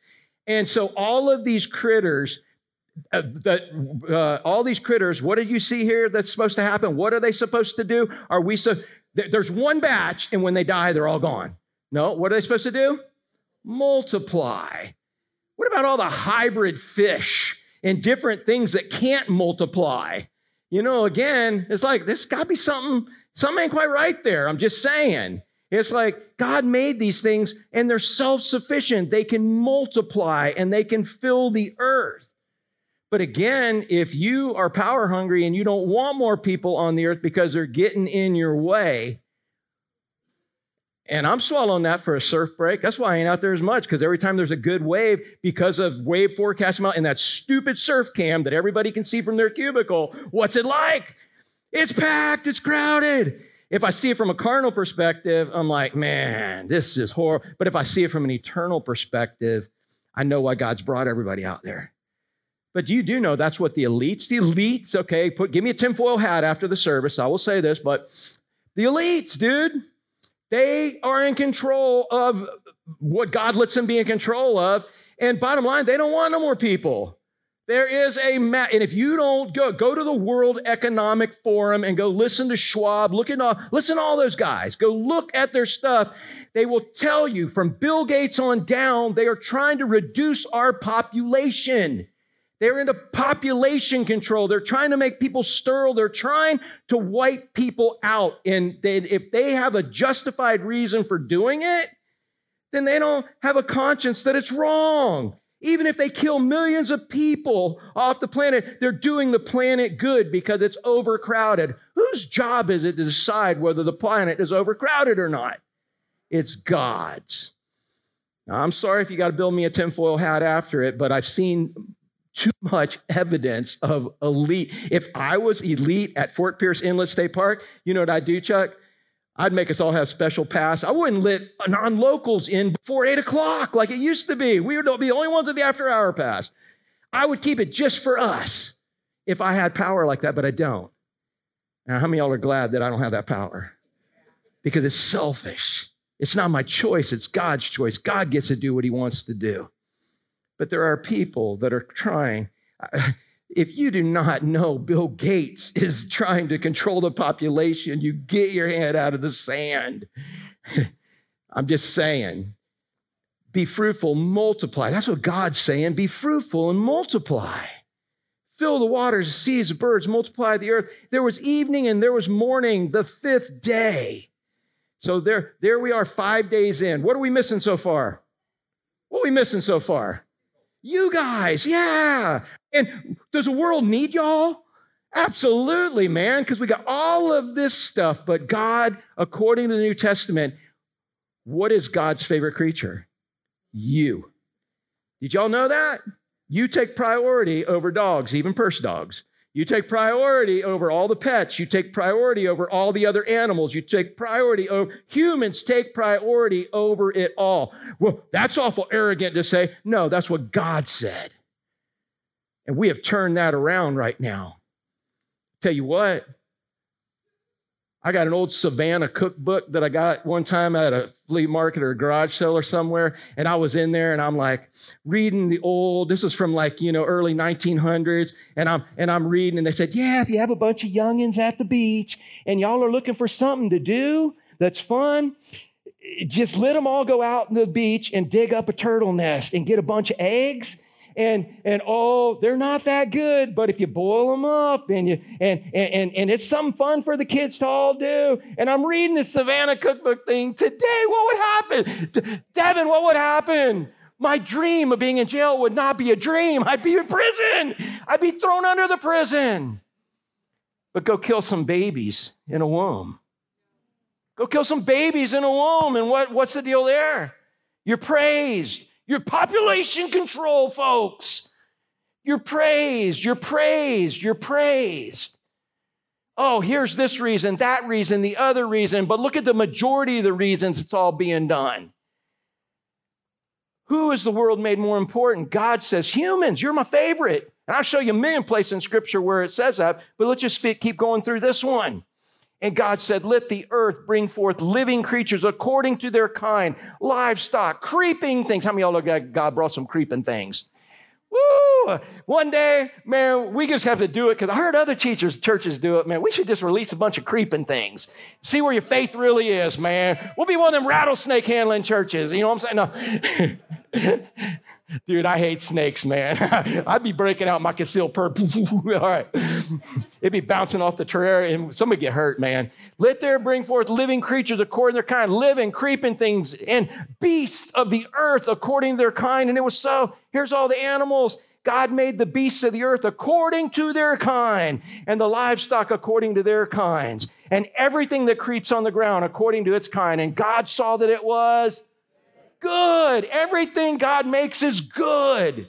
And so all of these critters, uh, uh, all these critters, what did you see here that's supposed to happen? What are they supposed to do? Are we so? There's one batch, and when they die, they're all gone. No, what are they supposed to do? Multiply. What about all the hybrid fish and different things that can't multiply? You know, again, it's like there's got to be something. Something ain't quite right there. I'm just saying. It's like God made these things and they're self sufficient. They can multiply and they can fill the earth. But again, if you are power hungry and you don't want more people on the earth because they're getting in your way, and I'm swallowing that for a surf break. That's why I ain't out there as much because every time there's a good wave, because of wave forecast amount and that stupid surf cam that everybody can see from their cubicle, what's it like? It's packed, it's crowded. If I see it from a carnal perspective, I'm like, man, this is horrible. But if I see it from an eternal perspective, I know why God's brought everybody out there. But you do know that's what the elites, the elites, okay, put give me a tinfoil hat after the service. I will say this, but the elites, dude, they are in control of what God lets them be in control of. And bottom line, they don't want no more people. There is a map, and if you don't go, go to the World Economic Forum and go listen to Schwab, look at all, listen to all those guys. Go look at their stuff. They will tell you from Bill Gates on down, they are trying to reduce our population. They're into population control. They're trying to make people sterile. They're trying to wipe people out. And they, if they have a justified reason for doing it, then they don't have a conscience that it's wrong. Even if they kill millions of people off the planet, they're doing the planet good because it's overcrowded. Whose job is it to decide whether the planet is overcrowded or not? It's God's. Now, I'm sorry if you got to build me a tinfoil hat after it, but I've seen too much evidence of elite. If I was elite at Fort Pierce Inlet State Park, you know what I'd do, Chuck? I'd make us all have special pass. I wouldn't let non locals in before eight o'clock like it used to be. We would be the only ones with the after hour pass. I would keep it just for us if I had power like that, but I don't. Now, how many y'all are glad that I don't have that power? Because it's selfish. It's not my choice, it's God's choice. God gets to do what he wants to do. But there are people that are trying. If you do not know Bill Gates is trying to control the population, you get your head out of the sand. I'm just saying, be fruitful, multiply. That's what God's saying. Be fruitful and multiply. Fill the waters, seas, birds, multiply the earth. There was evening and there was morning, the fifth day. So there, there we are, five days in. What are we missing so far? What are we missing so far? You guys, yeah. And does the world need y'all? Absolutely, man, because we got all of this stuff. But God, according to the New Testament, what is God's favorite creature? You. Did y'all know that? You take priority over dogs, even purse dogs. You take priority over all the pets. You take priority over all the other animals. You take priority over humans, take priority over it all. Well, that's awful arrogant to say. No, that's what God said. And we have turned that around right now. Tell you what, I got an old Savannah cookbook that I got one time at a flea market or a garage sale or somewhere. And I was in there and I'm like reading the old, this was from like, you know, early 1900s. And I'm, and I'm reading and they said, yeah, if you have a bunch of youngins at the beach and y'all are looking for something to do that's fun, just let them all go out in the beach and dig up a turtle nest and get a bunch of eggs and and oh they're not that good but if you boil them up and you and and and and it's some fun for the kids to all do and i'm reading the savannah cookbook thing today what would happen? Devin what would happen? My dream of being in jail would not be a dream. I'd be in prison. I'd be thrown under the prison. But go kill some babies in a womb. Go kill some babies in a womb and what, what's the deal there? You're praised your population control, folks. You're praised, you're praised, you're praised. Oh, here's this reason, that reason, the other reason, but look at the majority of the reasons it's all being done. Who is the world made more important? God says, humans, you're my favorite. And I'll show you a million places in scripture where it says that, but let's just keep going through this one. And God said, Let the earth bring forth living creatures according to their kind, livestock, creeping things. How many of y'all know God brought some creeping things? Woo! One day, man, we just have to do it because I heard other teachers, churches do it, man. We should just release a bunch of creeping things. See where your faith really is, man. We'll be one of them rattlesnake handling churches. You know what I'm saying? No. Dude, I hate snakes, man. I'd be breaking out my concealed perp. All right. It'd be bouncing off the tree and somebody get hurt, man. Let there bring forth living creatures according to their kind, living, creeping things, and beasts of the earth according to their kind. And it was so. Here's all the animals. God made the beasts of the earth according to their kind, and the livestock according to their kinds, and everything that creeps on the ground according to its kind. And God saw that it was good. Everything God makes is good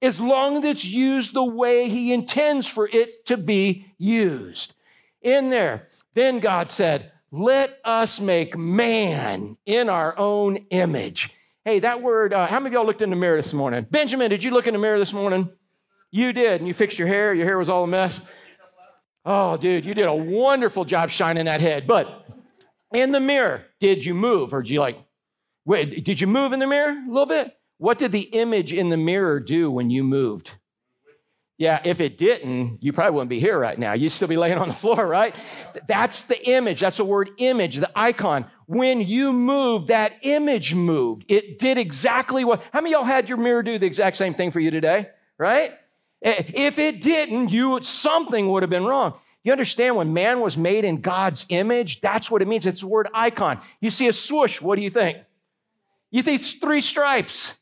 as long as it's used the way He intends for it to be used. In there, then God said, Let us make man in our own image. Hey, that word, uh, how many of y'all looked in the mirror this morning? Benjamin, did you look in the mirror this morning? You did, and you fixed your hair. Your hair was all a mess. Oh, dude, you did a wonderful job shining that head. But in the mirror, did you move or did you like Wait, did you move in the mirror a little bit? What did the image in the mirror do when you moved? Yeah, if it didn't, you probably wouldn't be here right now. You'd still be laying on the floor, right? That's the image. That's the word image, the icon. When you moved, that image moved. It did exactly what. How many y'all had your mirror do the exact same thing for you today, right? Eh, if it didn't, you something would have been wrong. You understand when man was made in God's image, that's what it means. It's the word icon. You see a swoosh, what do you think? You think it's three stripes.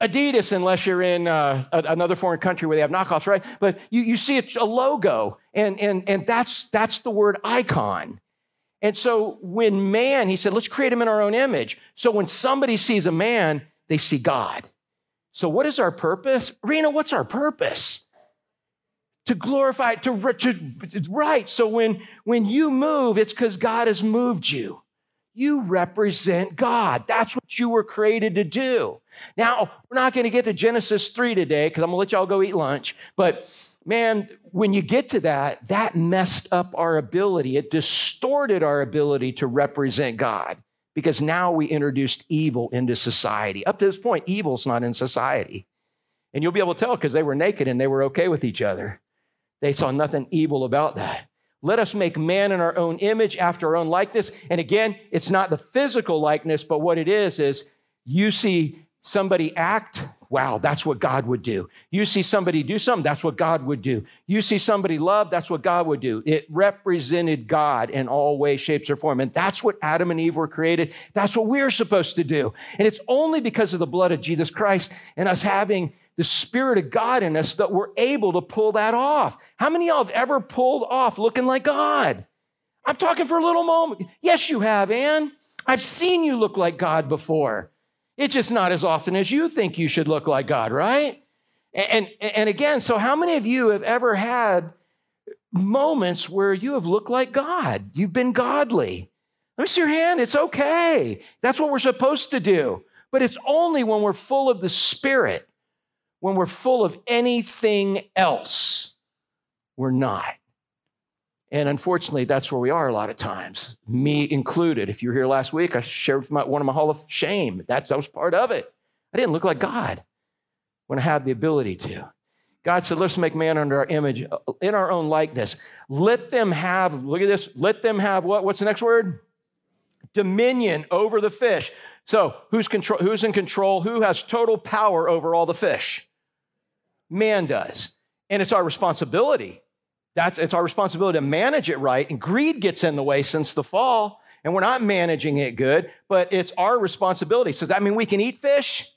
Adidas, unless you're in uh, another foreign country where they have knockoffs, right? But you, you see a logo, and, and, and that's, that's the word icon. And so when man, he said, let's create him in our own image. So when somebody sees a man, they see God. So what is our purpose? Rena, what's our purpose? To glorify, to, to right. So when, when you move, it's because God has moved you. You represent God. That's what you were created to do. Now, we're not going to get to Genesis 3 today because I'm going to let y'all go eat lunch. But man, when you get to that, that messed up our ability. It distorted our ability to represent God because now we introduced evil into society. Up to this point, evil's not in society. And you'll be able to tell because they were naked and they were okay with each other. They saw nothing evil about that. Let us make man in our own image after our own likeness. And again, it's not the physical likeness, but what it is, is you see somebody act, wow, that's what God would do. You see somebody do something, that's what God would do. You see somebody love, that's what God would do. It represented God in all ways, shapes, or form. And that's what Adam and Eve were created. That's what we're supposed to do. And it's only because of the blood of Jesus Christ and us having the Spirit of God in us that we're able to pull that off. How many of y'all have ever pulled off looking like God? I'm talking for a little moment. Yes, you have, Ann. I've seen you look like God before. It's just not as often as you think you should look like God, right? And, and, and again, so how many of you have ever had moments where you have looked like God? You've been godly. Let me see your hand. It's okay. That's what we're supposed to do. But it's only when we're full of the Spirit, when we're full of anything else, we're not. And unfortunately, that's where we are a lot of times, me included. If you were here last week, I shared with my, one of my Hall of Shame. That, that was part of it. I didn't look like God when I had the ability to. God said, let's make man under our image, uh, in our own likeness. Let them have, look at this, let them have what? What's the next word? Dominion over the fish. So who's, who's in control? Who has total power over all the fish? Man does. And it's our responsibility that's, it's our responsibility to manage it right. And greed gets in the way since the fall, and we're not managing it good, but it's our responsibility. So does that mean we can eat fish?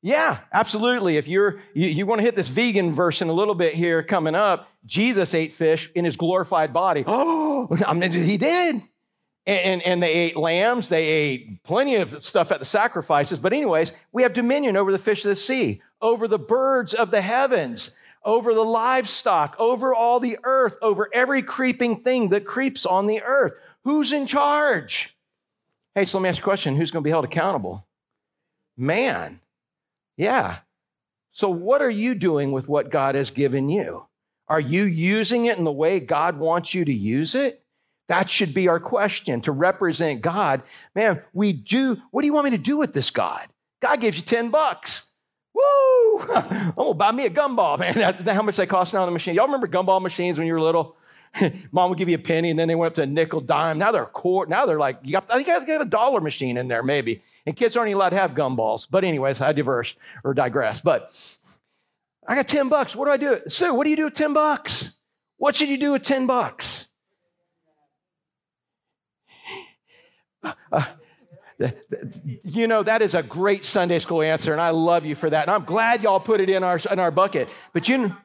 Yeah, absolutely. If you're you, you want to hit this vegan verse in a little bit here coming up, Jesus ate fish in his glorified body. Oh, I mean, he did. And, and, they ate lambs, they ate plenty of stuff at the sacrifices. But, anyways, we have dominion over the fish of the sea, over the birds of the heavens over the livestock, over all the earth, over every creeping thing that creeps on the earth. Who's in charge? Hey, so let me ask you a question who's going to be held accountable? Man. Yeah. So, what are you doing with what God has given you? Are you using it in the way God wants you to use it? That should be our question to represent God. Man, we do. What do you want me to do with this God? God gives you 10 bucks. Woo! I'm gonna buy me a gumball, man. That, how much they cost now on the machine? Y'all remember gumball machines when you were little? Mom would give you a penny, and then they went up to a nickel, dime. Now they're a. Now they're like, you got, I think I got a dollar machine in there, maybe. And kids aren't even allowed to have gumballs. But anyways, I diverse or digress. But I got 10 bucks. What do I do? Sue, what do you do with 10 bucks? What should you do with 10 bucks? You know, that is a great Sunday school answer, and I love you for that. And I'm glad y'all put it in our, in our bucket. But you know,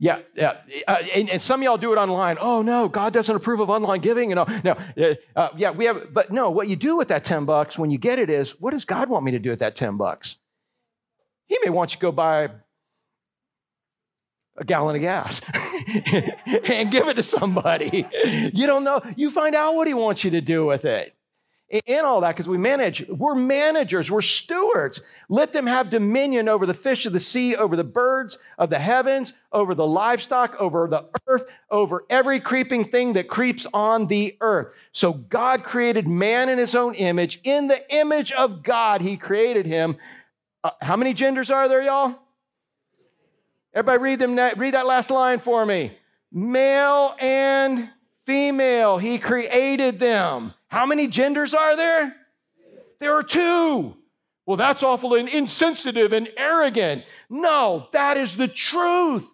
yeah, yeah. Uh, and, and, some of y'all do it online. Oh, no, God doesn't approve of online giving. You know, no, uh, uh, yeah, we have, but no, what you do with that 10 bucks when you get it is, what does God want me to do with that 10 bucks? He may want you to go buy a gallon of gas and give it to somebody. You don't know. You find out what he wants you to do with it in all that because we manage. We're managers, we're stewards. Let them have dominion over the fish of the sea, over the birds of the heavens, over the livestock, over the earth, over every creeping thing that creeps on the earth. So God created man in his own image. In the image of God, he created him. Uh, how many genders are there, y'all? Everybody read them read that last line for me. Male and female, he created them. How many genders are there? There are two. Well, that's awful and insensitive and arrogant. No, that is the truth.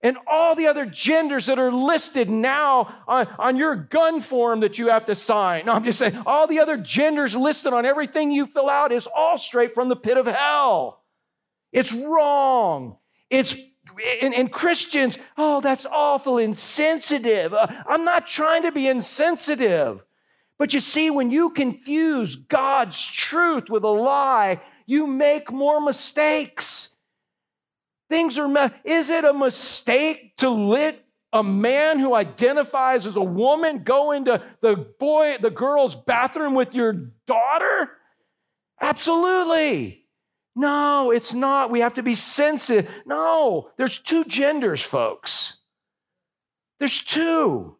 And all the other genders that are listed now on, on your gun form that you have to sign. No, I'm just saying, all the other genders listed on everything you fill out is all straight from the pit of hell. It's wrong. It's and, and, Christians, oh, that's awful insensitive. Uh, I'm not trying to be insensitive. But you see, when you confuse God's truth with a lie, you make more mistakes. Things are, is it a mistake to let a man who identifies as a woman go into the boy, the girl's bathroom with your daughter? Absolutely. No, it's not. We have to be sensitive. No, there's two genders, folks. There's two.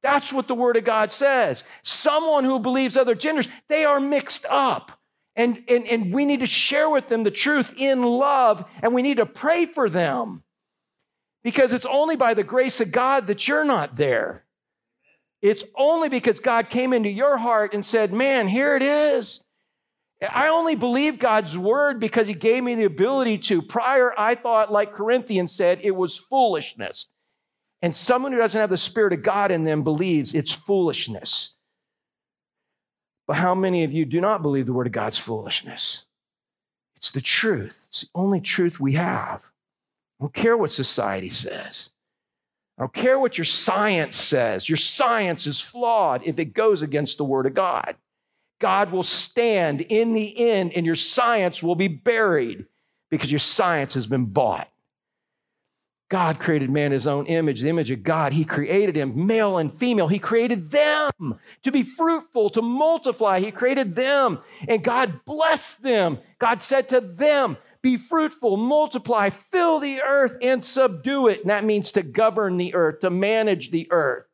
That's what the Word of God says. Someone who believes other genders, they are mixed up. And, and, and we need to share with them the truth in love, and we need to pray for them. Because it's only by the grace of God that you're not there. It's only because God came into your heart and said, Man, here it is. I only believe God's word because he gave me the ability to. Prior, I thought, like Corinthians said, it was foolishness. And someone who doesn't have the Spirit of God in them believes it's foolishness. But how many of you do not believe the word of God's foolishness? It's the truth. It's the only truth we have. I don't care what society says. I don't care what your science says. Your science is flawed if it goes against the word of God. God will stand in the end and your science will be buried because your science has been bought. God created man in his own image, the image of God. He created him, male and female. He created them to be fruitful, to multiply. He created them, and God blessed them. God said to them, Be fruitful, multiply, fill the earth, and subdue it. And that means to govern the earth, to manage the earth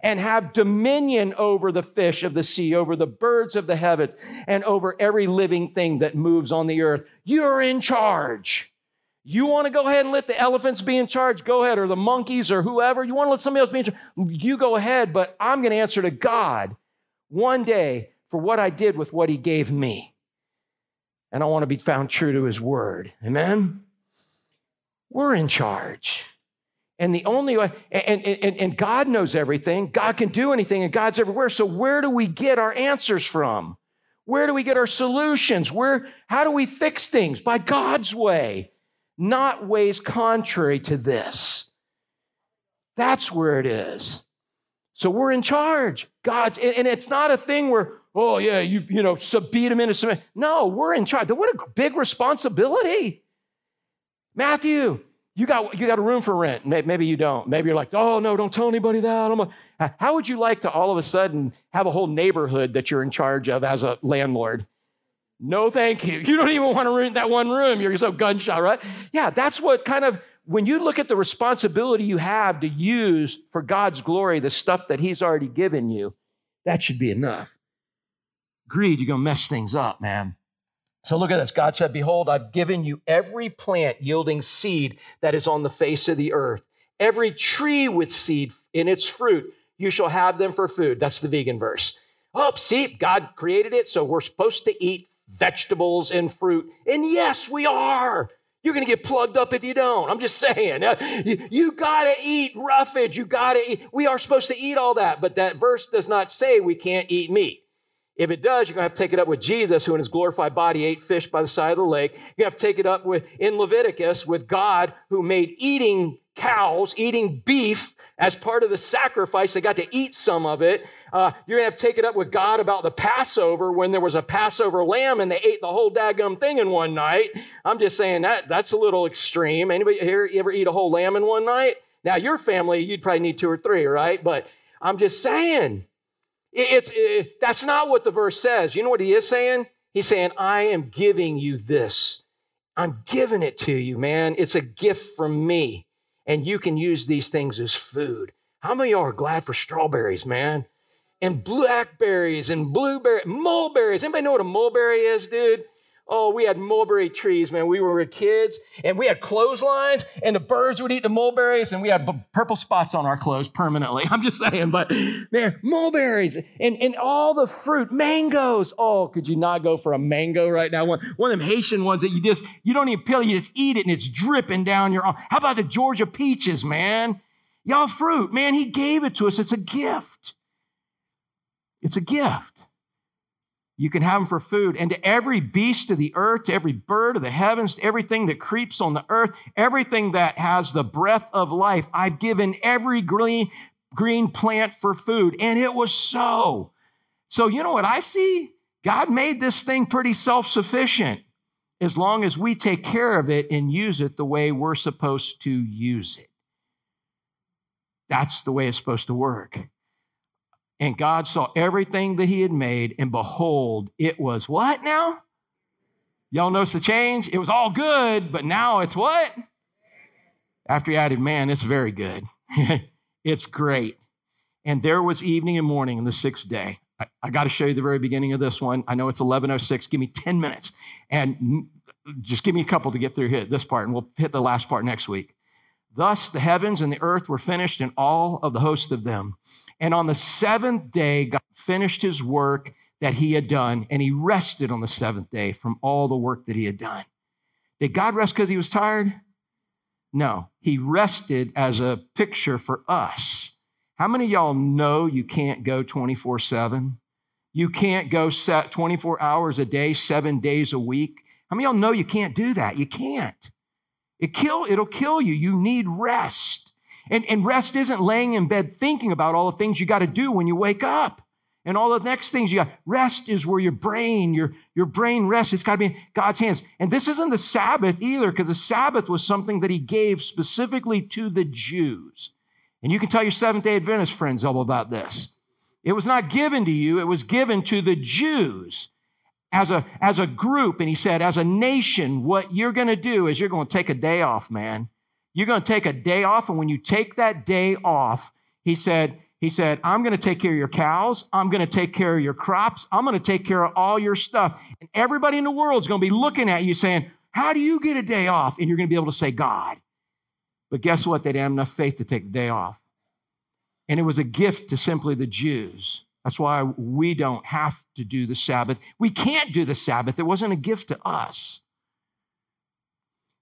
and have dominion over the fish of the sea, over the birds of the heavens, and over every living thing that moves on the earth. You're in charge. You want to go ahead and let the elephants be in charge? Go ahead, or the monkeys, or whoever. You want to let somebody else be in charge? You go ahead, but I'm going to answer to God one day for what I did with what He gave me. And I want to be found true to His word. Amen? We're in charge. And the only way, and, and, and God knows everything, God can do anything, and God's everywhere. So, where do we get our answers from? Where do we get our solutions? Where, how do we fix things? By God's way, not ways contrary to this. That's where it is. So we're in charge. God's, and it's not a thing where, oh yeah, you you know, beat him into some. No, we're in charge. What a big responsibility. Matthew, you got, you got a room for rent. Maybe you don't. Maybe you're like, oh, no, don't tell anybody that. How would you like to all of a sudden have a whole neighborhood that you're in charge of as a landlord? No, thank you. You don't even want to rent that one room. You're so gunshot, right? Yeah, that's what kind of, when you look at the responsibility you have to use for God's glory, the stuff that He's already given you, that should be enough. Greed, you're to mess things up, man. So look at this. God said, Behold, I've given you every plant yielding seed that is on the face of the earth, every tree with seed in its fruit. You shall have them for food. That's the vegan verse. Oh, see, God created it, so we're supposed to eat vegetables and fruit. And yes, we are. You're going to get plugged up if you don't. I'm just saying. Uh, you, you got to eat roughage. You got to eat. We are supposed to eat all that, but that verse does not say we can't eat meat. If it does, you're going to have to take it up with Jesus, who in his glorified body ate fish by the side of the lake. You're going to have to take it up with in Leviticus with God, who made eating cows, eating beef as part of the sacrifice. They got to eat some of it. Uh, you're going to have to take it up with God about the Passover when there was a Passover lamb and they ate the whole daggum thing in one night. I'm just saying that that's a little extreme. Anybody here ever eat a whole lamb in one night? Now, your family, you'd probably need two or three, right? But I'm just saying it's, it, that's not what the verse says. You know what he is saying? He's saying, I am giving you this. I'm giving it to you, man. It's a gift from me. And you can use these things as food. How many of y'all are glad for strawberries, man? And blackberries and blueberries, mulberries. Anybody know what a mulberry is, dude? Oh, we had mulberry trees, man. We were kids, and we had clotheslines, and the birds would eat the mulberries, and we had purple spots on our clothes permanently. I'm just saying, but man, mulberries and, and all the fruit, mangoes. Oh, could you not go for a mango right now? One, one of them Haitian ones that you just, you don't even peel, you just eat it, and it's dripping down your arm. How about the Georgia peaches, man? Y'all fruit, man, he gave it to us. It's a gift. It's a gift. You can have them for food. And to every beast of the earth, to every bird of the heavens, to everything that creeps on the earth, everything that has the breath of life, I've given every green, green plant for food. And it was so. So, you know what I see? God made this thing pretty self sufficient as long as we take care of it and use it the way we're supposed to use it. That's the way it's supposed to work. And God saw everything that he had made, and behold, it was what now? Y'all notice the change? It was all good, but now it's what? After he added man, it's very good. it's great. And there was evening and morning in the sixth day. I, I got to show you the very beginning of this one. I know it's 1106. Give me 10 minutes. And just give me a couple to get through here, this part, and we'll hit the last part next week. Thus the heavens and the earth were finished, and all of the host of them. And on the seventh day, God finished his work that he had done, and he rested on the seventh day from all the work that he had done. Did God rest because he was tired? No, he rested as a picture for us. How many y'all know you can't go 24 7? You can't go set 24 hours a day, seven days a week. How many y'all know you can't do that? You can't. It kill, it'll kill you. You need rest. And, and rest isn't laying in bed thinking about all the things you got to do when you wake up and all the next things you got. Rest is where your brain, your, your brain rests. It's got to be in God's hands. And this isn't the Sabbath either, because the Sabbath was something that he gave specifically to the Jews. And you can tell your Seventh day Adventist friends all about this. It was not given to you, it was given to the Jews as a, as a group, and he said, as a nation, what you're going to do is you're going to take a day off, man. You're going to take a day off, and when you take that day off, he said, he said, I'm going to take care of your cows. I'm going to take care of your crops. I'm going to take care of all your stuff. And everybody in the world is going to be looking at you saying, How do you get a day off? And you're going to be able to say, God. But guess what? They didn't have enough faith to take the day off. And it was a gift to simply the Jews. That's why we don't have to do the Sabbath. We can't do the Sabbath. It wasn't a gift to us.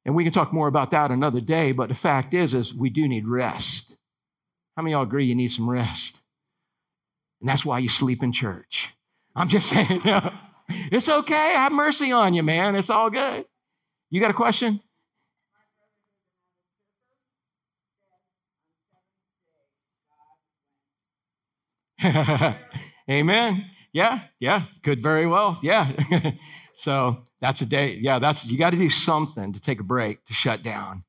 And we can talk more about that another day, but the fact is, is we do need rest. How many y'all agree you need some rest? And that's why you sleep in church. I'm just saying, it's okay. Have mercy on you, man. It's all good. You got a question? Amen. Yeah, yeah, could very well. Yeah. so that's a day. Yeah, that's you got to do something to take a break, to shut down.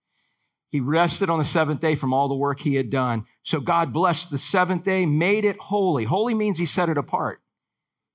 He rested on the seventh day from all the work he had done. So God blessed the seventh day, made it holy. Holy means he set it apart.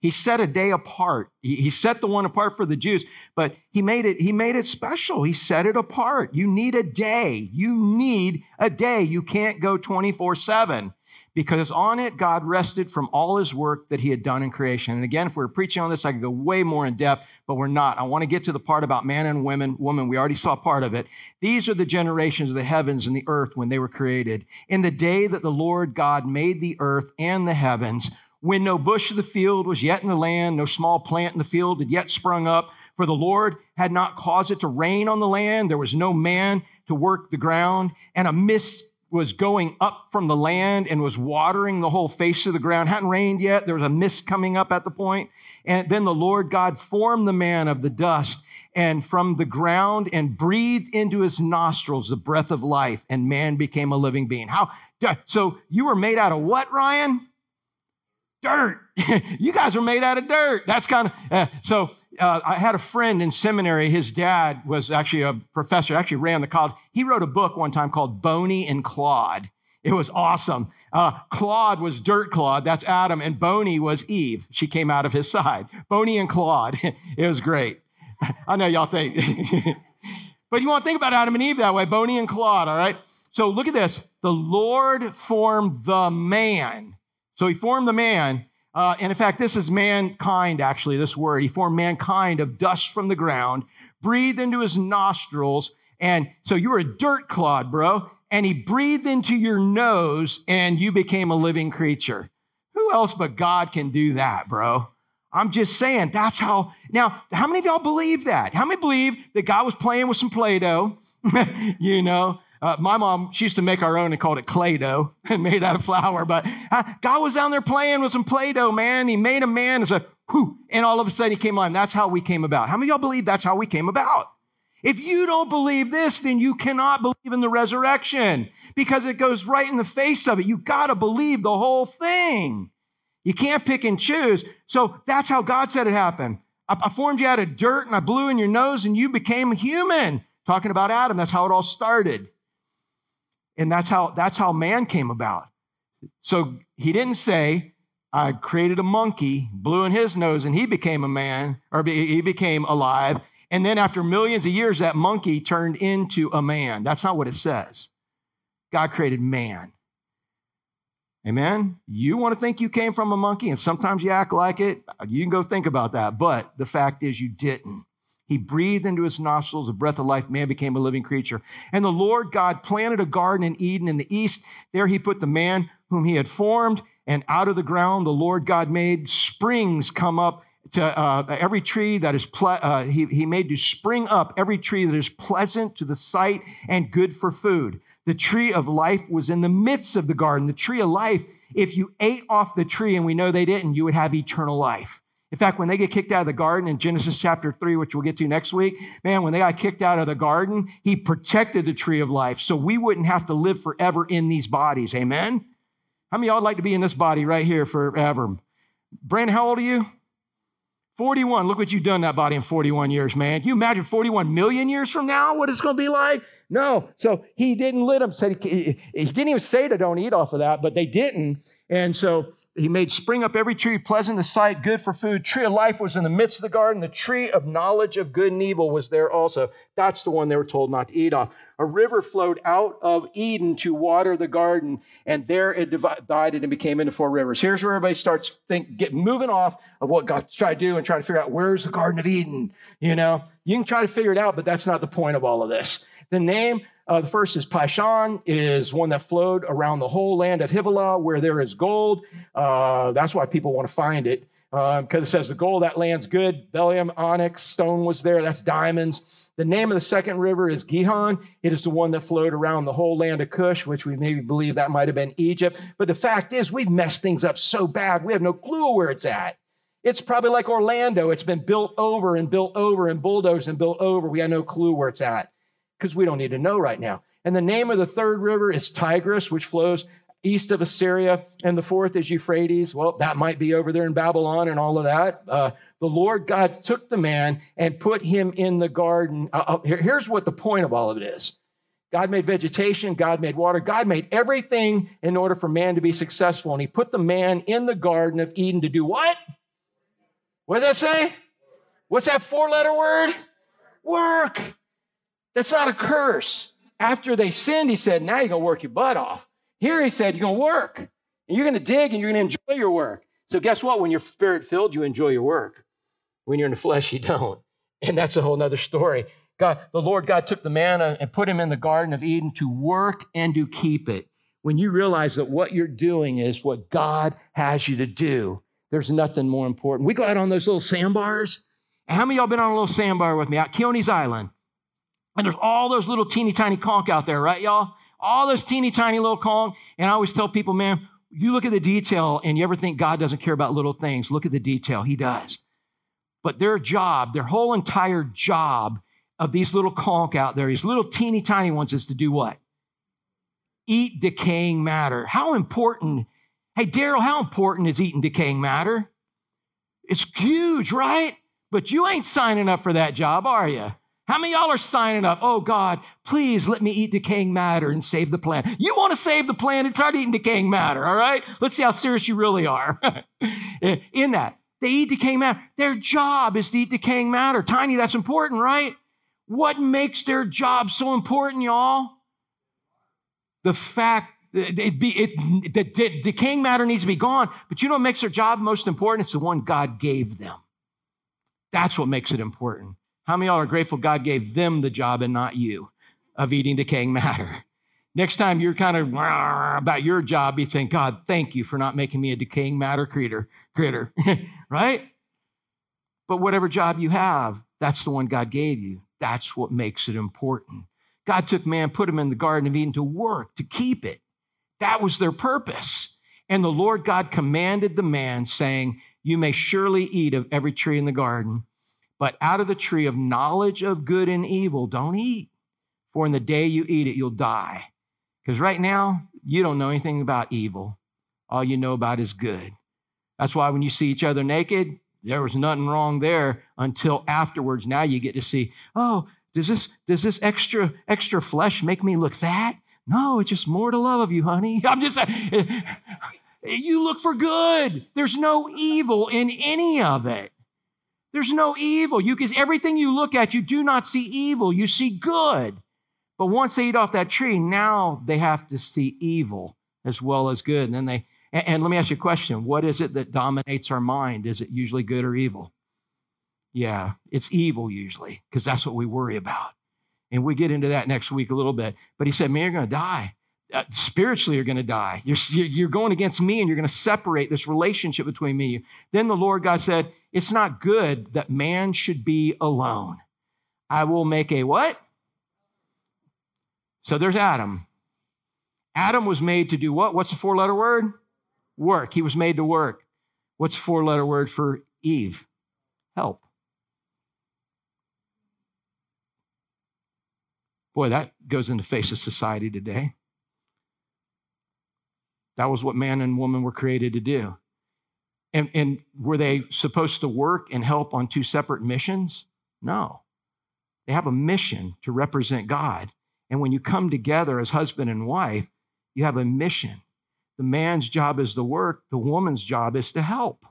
He set a day apart. He set the one apart for the Jews, but he made it, he made it special. He set it apart. You need a day. You need a day. You can't go 24 7 because on it, God rested from all his work that he had done in creation. And again, if we are preaching on this, I could go way more in depth, but we're not. I want to get to the part about man and women, woman. We already saw part of it. These are the generations of the heavens and the earth when they were created. In the day that the Lord God made the earth and the heavens, when no bush of the field was yet in the land, no small plant in the field had yet sprung up, for the Lord had not caused it to rain on the land, there was no man to work the ground, and a mist was going up from the land and was watering the whole face of the ground. Hadn't rained yet. There was a mist coming up at the point. And then the Lord God formed the man of the dust and from the ground and breathed into his nostrils the breath of life, and man became a living being. How? So you were made out of what, Ryan? Dirt. you guys are made out of dirt. That's kind of uh, so. Uh, I had a friend in seminary. His dad was actually a professor. Actually ran the college. He wrote a book one time called Boney and Claude. It was awesome. Uh, Claude was dirt Claude. That's Adam, and Boney was Eve. She came out of his side. Boney and Claude. it was great. I know y'all think, but you want to think about Adam and Eve that way. Boney and Claude. All right. So look at this. The Lord formed the man so he formed the man. Uh, and in fact, this is mankind, actually, this word. He formed mankind of dust from the ground, breathed into his nostrils. And so you were a dirt clod, bro. And he breathed into your nose and you became a living creature. Who else but God can do that, bro? I'm just saying that's how. Now, how many of y'all believe that? How many believe that God was playing with some Play Doh? you know, uh, my mom, she used to make our own and called it Clay Doh and made out of flour. But uh, God was down there playing with some Play Doh, man. He made a man and said, whoo, and all of a sudden he came alive. That's how we came about. How many of y'all believe that's how we came about? If you don't believe this, then you cannot believe in the resurrection because it goes right in the face of it. You got to believe the whole thing. You can't pick and choose. So that's how God said it happened. I, I formed you out of dirt and I blew in your nose and you became human. Talking about Adam, that's how it all started. And that's how that's how man came about. So he didn't say, I created a monkey, blew in his nose, and he became a man, or he became alive. And then after millions of years, that monkey turned into a man. That's not what it says. God created man. Amen. You want to think you came from a monkey, and sometimes you act like it. You can go think about that. But the fact is, you didn't. He breathed into his nostrils a breath of life. Man became a living creature. And the Lord God planted a garden in Eden in the east. There he put the man whom he had formed. And out of the ground, the Lord God made springs come up to uh, every tree that is, ple- uh, he, he made to spring up every tree that is pleasant to the sight and good for food. The tree of life was in the midst of the garden. The tree of life, if you ate off the tree, and we know they didn't, you would have eternal life. In fact, when they get kicked out of the garden in Genesis chapter 3, which we'll get to next week, man, when they got kicked out of the garden, he protected the tree of life so we wouldn't have to live forever in these bodies. Amen? How many of y'all would like to be in this body right here forever? Brandon, how old are you? 41. Look what you've done that body in 41 years, man. Can you imagine 41 million years from now what it's going to be like? No. So he didn't let them, he, he didn't even say to don't eat off of that, but they didn't. And so he made spring up every tree, pleasant to sight, good for food. Tree of life was in the midst of the garden. The tree of knowledge of good and evil was there also. That's the one they were told not to eat off. A river flowed out of Eden to water the garden, and there it divided and became into four rivers. Here's where everybody starts think, get moving off of what God's trying to do and trying to figure out where's the Garden of Eden. You know, you can try to figure it out, but that's not the point of all of this. The name, uh, the first is Pishon. It is one that flowed around the whole land of Havilah where there is gold. Uh, that's why people want to find it because um, it says the gold, that land's good. Bdellium, onyx, stone was there. That's diamonds. The name of the second river is Gihon. It is the one that flowed around the whole land of Cush, which we maybe believe that might have been Egypt. But the fact is, we've messed things up so bad, we have no clue where it's at. It's probably like Orlando. It's been built over and built over and bulldozed and built over. We have no clue where it's at because we don't need to know right now. And the name of the third river is Tigris, which flows east of Assyria. And the fourth is Euphrates. Well, that might be over there in Babylon and all of that. Uh, the Lord God took the man and put him in the garden. Uh, uh here, here's what the point of all of it is God made vegetation, God made water, God made everything in order for man to be successful. And he put the man in the Garden of Eden to do what? What does that say? What's that four letter word? Work. That's not a curse. After they sinned, he said, Now you're going to work your butt off. Here he said, You're going to work. And you're going to dig and you're going to enjoy your work. So, guess what? When you're spirit filled, you enjoy your work. When you're in the flesh, you don't. And that's a whole other story. God, the Lord God took the man and put him in the Garden of Eden to work and to keep it. When you realize that what you're doing is what God has you to do, there's nothing more important. We go out on those little sandbars. How many y'all been on a little sandbar with me out Keone's Island? And there's all those little teeny tiny conch out there, right, y'all? All those teeny tiny little conch. And I always tell people, man, you look at the detail and you ever think God doesn't care about little things. Look at the detail. He does. But their job, their whole entire job of these little conch out there, these little teeny tiny ones, is to do what? Eat decaying matter. How important, hey, Daryl, how important is eating decaying matter? It's huge, right? But you ain't signing up for that job, are you? How many y'all are signing up? Oh God, please let me eat decaying matter and save the planet. You want to save the planet? Try eating decaying matter, all right? Let's see how serious you really are. In that, they eat decaying matter. Their job is to eat decaying matter. Tiny, that's important, right? What makes their job so important, y'all? The fact that it be, it, the de- decaying matter needs to be gone. But you know what makes their job most important? It's the one God gave them. That's what makes it important. How many of y'all are grateful God gave them the job and not you of eating decaying matter? Next time you're kind of about your job, you think, God, thank you for not making me a decaying matter creator, critter, right? But whatever job you have, that's the one God gave you. That's what makes it important. God took man, put him in the Garden of Eden to work, to keep it. That was their purpose. And the Lord God commanded the man, saying, You may surely eat of every tree in the garden, but out of the tree of knowledge of good and evil, don't eat. For in the day you eat it, you'll die. Because right now, you don't know anything about evil. All you know about is good. That's why when you see each other naked, there was nothing wrong there until afterwards. Now you get to see, oh, does this, does this extra, extra flesh make me look fat? No, it's just more to love of you, honey. I'm just you look for good. There's no evil in any of it. There's no evil. You because everything you look at, you do not see evil. You see good. But once they eat off that tree, now they have to see evil as well as good. And then they, and, and let me ask you a question what is it that dominates our mind? Is it usually good or evil? Yeah, it's evil usually, because that's what we worry about. And we get into that next week a little bit. But he said, Man, you're going to die. Uh, spiritually, you're going to die. You're, you're going against me and you're going to separate this relationship between me. Then the Lord God said, It's not good that man should be alone. I will make a what? So there's Adam. Adam was made to do what? What's the four letter word? Work. He was made to work. What's four letter word for Eve? Help. Boy, that goes in the face of society today. That was what man and woman were created to do. And, and were they supposed to work and help on two separate missions? No. They have a mission to represent God. And when you come together as husband and wife, you have a mission. The man's job is to work, the woman's job is to help.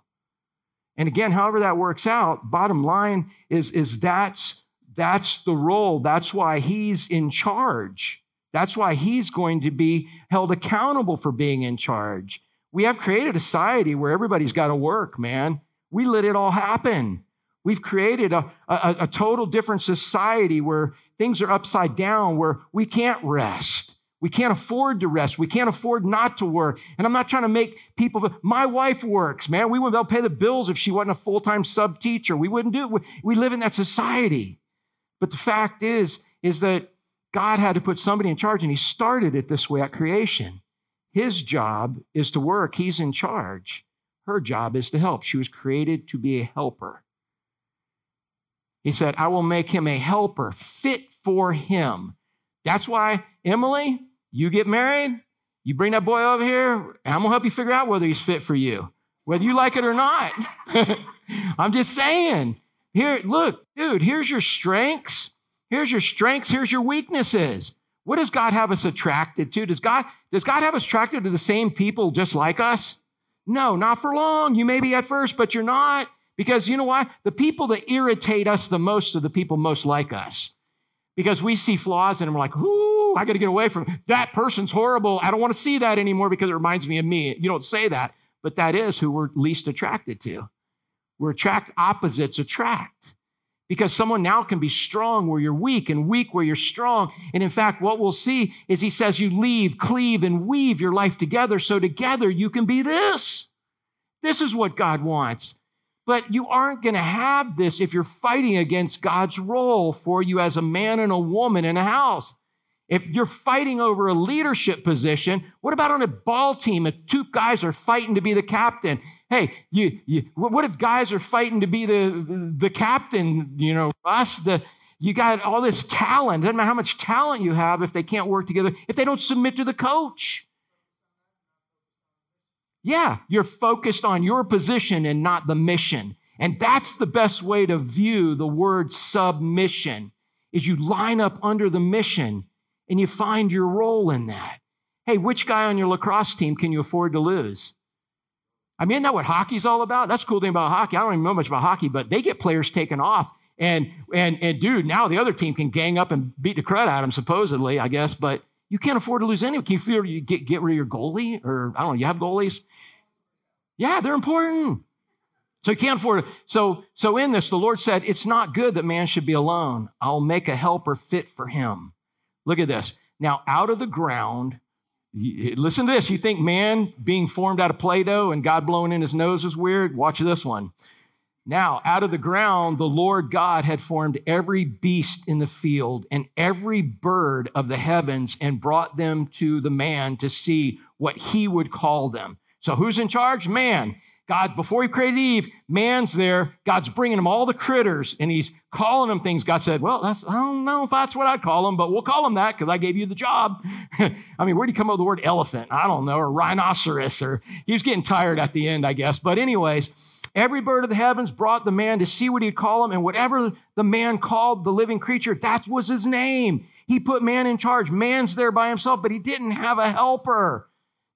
And again, however that works out, bottom line is, is that's, that's the role. That's why he's in charge. That's why he's going to be held accountable for being in charge. We have created a society where everybody's got to work, man. We let it all happen. We've created a, a, a, total different society where things are upside down, where we can't rest. We can't afford to rest. We can't afford not to work. And I'm not trying to make people, my wife works, man. We wouldn't be able to pay the bills if she wasn't a full time sub teacher. We wouldn't do it. We live in that society. But the fact is, is that God had to put somebody in charge, and He started it this way at creation. His job is to work, He's in charge. Her job is to help. She was created to be a helper. He said, I will make him a helper fit for him. That's why, Emily, you get married, you bring that boy over here, and I'm gonna help you figure out whether he's fit for you, whether you like it or not. I'm just saying. Here, look, dude, here's your strengths. Here's your strengths, here's your weaknesses. What does God have us attracted to? Does God, does God have us attracted to the same people just like us? No, not for long. You may be at first, but you're not. Because you know why? The people that irritate us the most are the people most like us. Because we see flaws and we're like, ooh, I got to get away from that person's horrible. I don't want to see that anymore because it reminds me of me. You don't say that, but that is who we're least attracted to. We're attract opposites attract. Because someone now can be strong where you're weak and weak where you're strong. And in fact, what we'll see is he says you leave, cleave, and weave your life together so together you can be this. This is what God wants. But you aren't going to have this if you're fighting against God's role for you as a man and a woman in a house. If you're fighting over a leadership position, what about on a ball team if two guys are fighting to be the captain? Hey, you, you what if guys are fighting to be the, the captain, you know, us, the, you got all this talent. Doesn't matter how much talent you have if they can't work together, if they don't submit to the coach. Yeah, you're focused on your position and not the mission. And that's the best way to view the word submission is you line up under the mission and you find your role in that. Hey, which guy on your lacrosse team can you afford to lose? I mean, isn't that what hockey's all about? That's the cool thing about hockey. I don't even know much about hockey, but they get players taken off. And and and dude, now the other team can gang up and beat the crud out of them, supposedly, I guess. But You can't afford to lose anyone. Can you feel you get, get rid of your goalie? Or I don't know, you have goalies? Yeah, they're important. So you can't afford it. So, so in this, the Lord said, It's not good that man should be alone. I'll make a helper fit for him. Look at this. Now, out of the ground, listen to this. You think man being formed out of Play Doh and God blowing in his nose is weird? Watch this one. Now, out of the ground, the Lord God had formed every beast in the field and every bird of the heavens and brought them to the man to see what he would call them. So, who's in charge? Man. God, before he created Eve, man's there. God's bringing him all the critters and he's calling them things. God said, Well, that's, I don't know if that's what I'd call them, but we'll call them that because I gave you the job. I mean, where do you come up with the word elephant? I don't know, or rhinoceros, or he was getting tired at the end, I guess. But, anyways, Every bird of the heavens brought the man to see what he'd call him, and whatever the man called the living creature, that was his name. He put man in charge. Man's there by himself, but he didn't have a helper.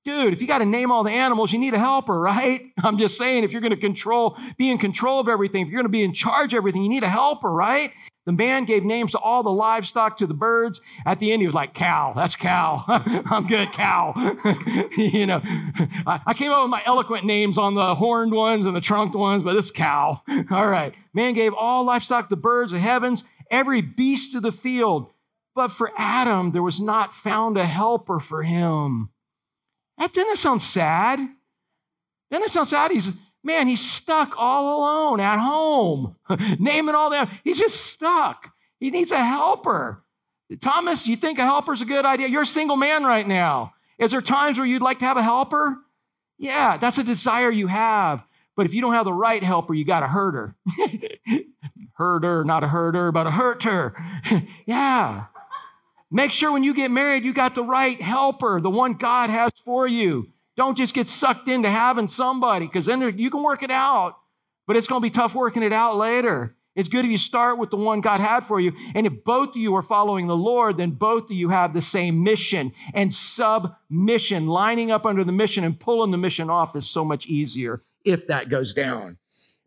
Dude, if you got to name all the animals, you need a helper, right? I'm just saying, if you're going to control, be in control of everything, if you're going to be in charge of everything, you need a helper, right? The man gave names to all the livestock, to the birds. At the end, he was like, cow, that's cow. I'm good, cow. you know, I, I, came up with my eloquent names on the horned ones and the trunked ones, but this cow. all right. Man gave all livestock, the birds, the heavens, every beast of the field. But for Adam, there was not found a helper for him. That doesn't sound sad. Doesn't it sound sad? He's Man, he's stuck all alone at home, naming all that. He's just stuck. He needs a helper. Thomas, you think a helper's a good idea? You're a single man right now. Is there times where you'd like to have a helper? Yeah, that's a desire you have. But if you don't have the right helper, you got a herder. herder, not a herder, but a herter. yeah. Make sure when you get married, you got the right helper, the one God has for you. Don't just get sucked into having somebody because then there, you can work it out, but it's going to be tough working it out later. It's good if you start with the one God had for you. And if both of you are following the Lord, then both of you have the same mission and submission. Lining up under the mission and pulling the mission off is so much easier if that goes down.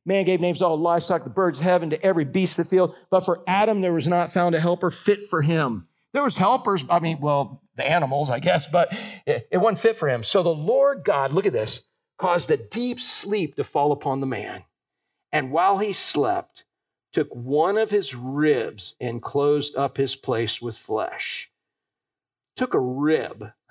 Man gave names to all livestock, the birds of heaven, to every beast of the field. But for Adam, there was not found a helper fit for him. There was helpers, I mean, well, the animals, I guess, but it, it wasn't fit for him. So the Lord God, look at this, caused a deep sleep to fall upon the man. And while he slept, took one of his ribs and closed up his place with flesh. Took a rib.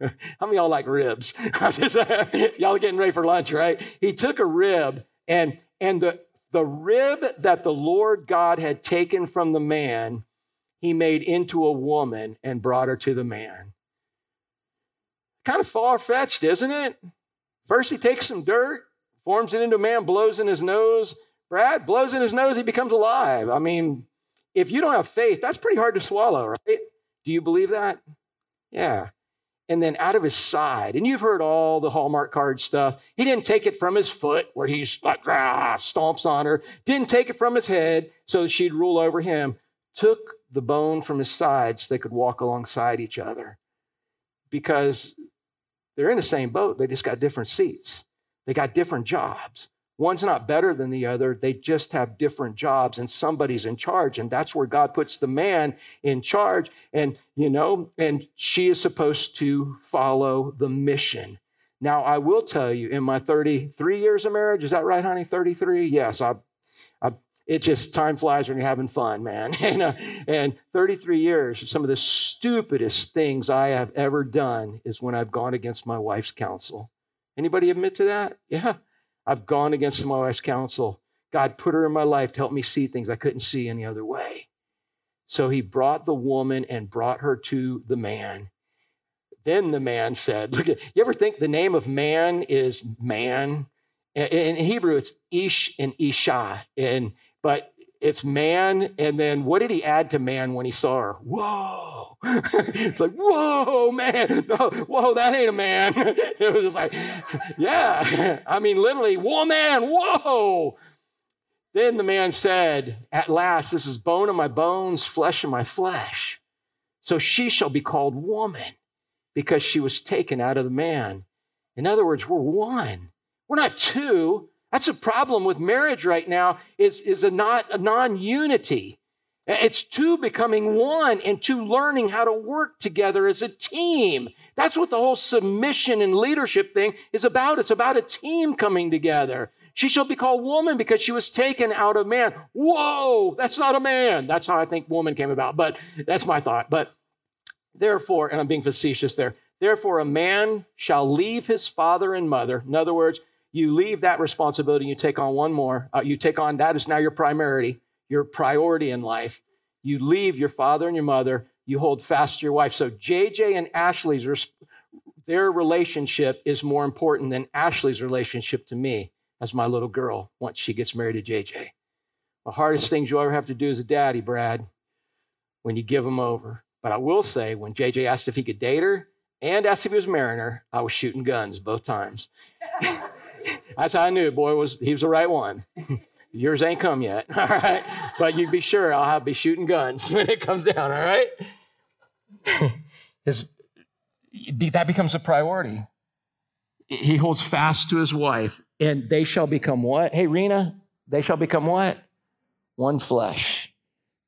How many y'all like ribs? y'all getting ready for lunch, right? He took a rib and and the the rib that the Lord God had taken from the man he made into a woman and brought her to the man. Kind of far fetched, isn't it? First, he takes some dirt, forms it into a man, blows in his nose. Brad blows in his nose, he becomes alive. I mean, if you don't have faith, that's pretty hard to swallow, right? Do you believe that? Yeah. And then out of his side, and you've heard all the Hallmark card stuff. He didn't take it from his foot where like, ah, stomps on her. Didn't take it from his head so she'd rule over him. Took the bone from his side so they could walk alongside each other because they're in the same boat. They just got different seats, they got different jobs. One's not better than the other. They just have different jobs, and somebody's in charge. And that's where God puts the man in charge. And, you know, and she is supposed to follow the mission. Now, I will tell you, in my 33 years of marriage, is that right, honey? 33? Yes, I it just time flies when you're having fun, man. and, uh, and 33 years, some of the stupidest things I have ever done is when I've gone against my wife's counsel. Anybody admit to that? Yeah, I've gone against my wife's counsel. God put her in my life to help me see things I couldn't see any other way. So he brought the woman and brought her to the man. Then the man said, Look you ever think the name of man is man? In Hebrew, it's Ish and Isha. And but it's man. And then what did he add to man when he saw her? Whoa. it's like, whoa, man. No, whoa, that ain't a man. it was just like, yeah. I mean, literally, whoa, man, whoa. Then the man said, At last, this is bone of my bones, flesh of my flesh. So she shall be called woman because she was taken out of the man. In other words, we're one. We're not two. That's a problem with marriage right now is, is a, not, a non-unity. It's two becoming one and two learning how to work together as a team. That's what the whole submission and leadership thing is about. It's about a team coming together. She shall be called woman because she was taken out of man. Whoa, that's not a man. That's how I think woman came about, but that's my thought. But therefore, and I'm being facetious there, therefore, a man shall leave his father and mother. In other words, you leave that responsibility, you take on one more. Uh, you take on that is now your priority your priority in life. You leave your father and your mother, you hold fast to your wife. So JJ and Ashley's their relationship is more important than Ashley's relationship to me as my little girl once she gets married to JJ. The hardest things you'll ever have to do as a daddy, Brad, when you give them over. But I will say, when JJ asked if he could date her and asked if he was marrying her, I was shooting guns both times. That's how I knew, boy, was he was the right one. Yours ain't come yet, all right? But you be sure I'll have be shooting guns when it comes down, all right? his, that becomes a priority. He holds fast to his wife, and they shall become what? Hey, Rena, they shall become what? One flesh.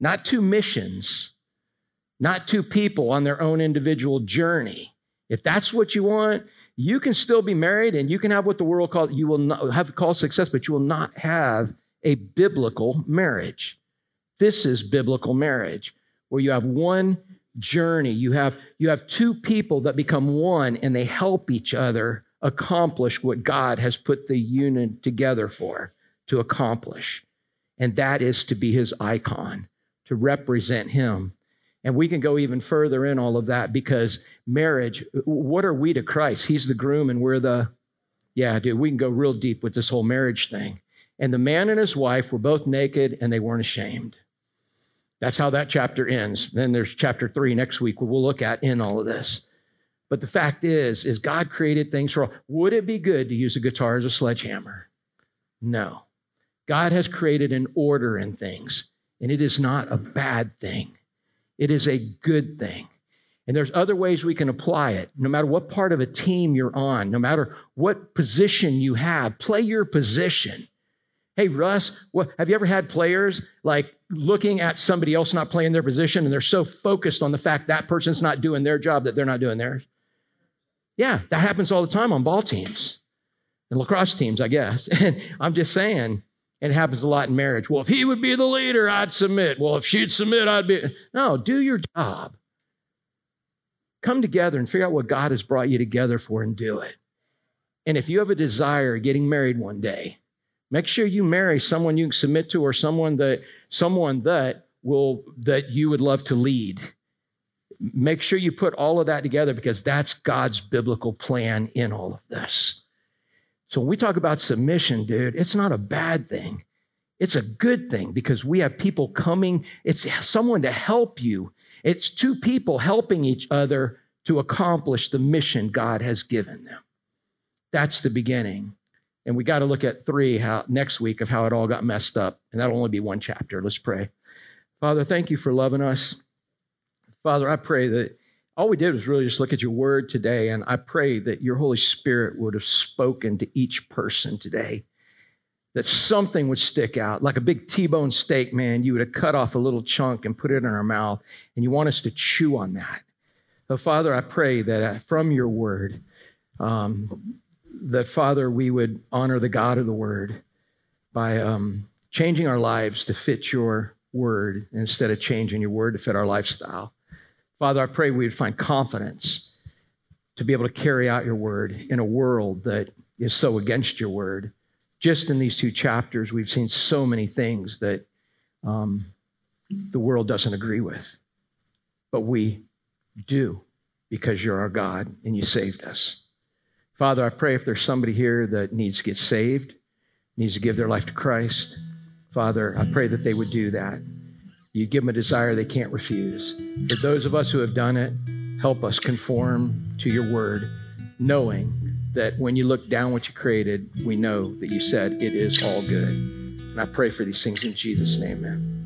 Not two missions, not two people on their own individual journey. If that's what you want, you can still be married and you can have what the world calls you will not have called success, but you will not have a biblical marriage. This is biblical marriage, where you have one journey. You have, you have two people that become one and they help each other accomplish what God has put the union together for to accomplish. And that is to be his icon, to represent him. And we can go even further in all of that because marriage, what are we to Christ? He's the groom and we're the, yeah, dude, we can go real deep with this whole marriage thing. And the man and his wife were both naked and they weren't ashamed. That's how that chapter ends. Then there's chapter three next week, we'll look at in all of this. But the fact is, is God created things for all. Would it be good to use a guitar as a sledgehammer? No. God has created an order in things, and it is not a bad thing. It is a good thing. And there's other ways we can apply it. No matter what part of a team you're on, no matter what position you have, play your position. Hey, Russ, what, have you ever had players like looking at somebody else not playing their position and they're so focused on the fact that person's not doing their job that they're not doing theirs? Yeah, that happens all the time on ball teams and lacrosse teams, I guess. And I'm just saying, it happens a lot in marriage. Well, if he would be the leader, I'd submit. Well, if she'd submit, I'd be. No, do your job. Come together and figure out what God has brought you together for and do it. And if you have a desire getting married one day, Make sure you marry someone you can submit to or someone that someone that will that you would love to lead. Make sure you put all of that together because that's God's biblical plan in all of this. So when we talk about submission, dude, it's not a bad thing. It's a good thing because we have people coming, it's someone to help you. It's two people helping each other to accomplish the mission God has given them. That's the beginning. And we got to look at three how, next week of how it all got messed up. And that'll only be one chapter. Let's pray. Father, thank you for loving us. Father, I pray that all we did was really just look at your word today. And I pray that your Holy Spirit would have spoken to each person today, that something would stick out like a big T bone steak, man. You would have cut off a little chunk and put it in our mouth. And you want us to chew on that. So, Father, I pray that uh, from your word, um, that, Father, we would honor the God of the Word by um, changing our lives to fit your word instead of changing your word to fit our lifestyle. Father, I pray we would find confidence to be able to carry out your word in a world that is so against your word. Just in these two chapters, we've seen so many things that um, the world doesn't agree with, but we do because you're our God and you saved us. Father, I pray if there's somebody here that needs to get saved, needs to give their life to Christ, Father, I pray that they would do that. You give them a desire they can't refuse. For those of us who have done it, help us conform to your word, knowing that when you look down what you created, we know that you said it is all good. And I pray for these things in Jesus' name, man.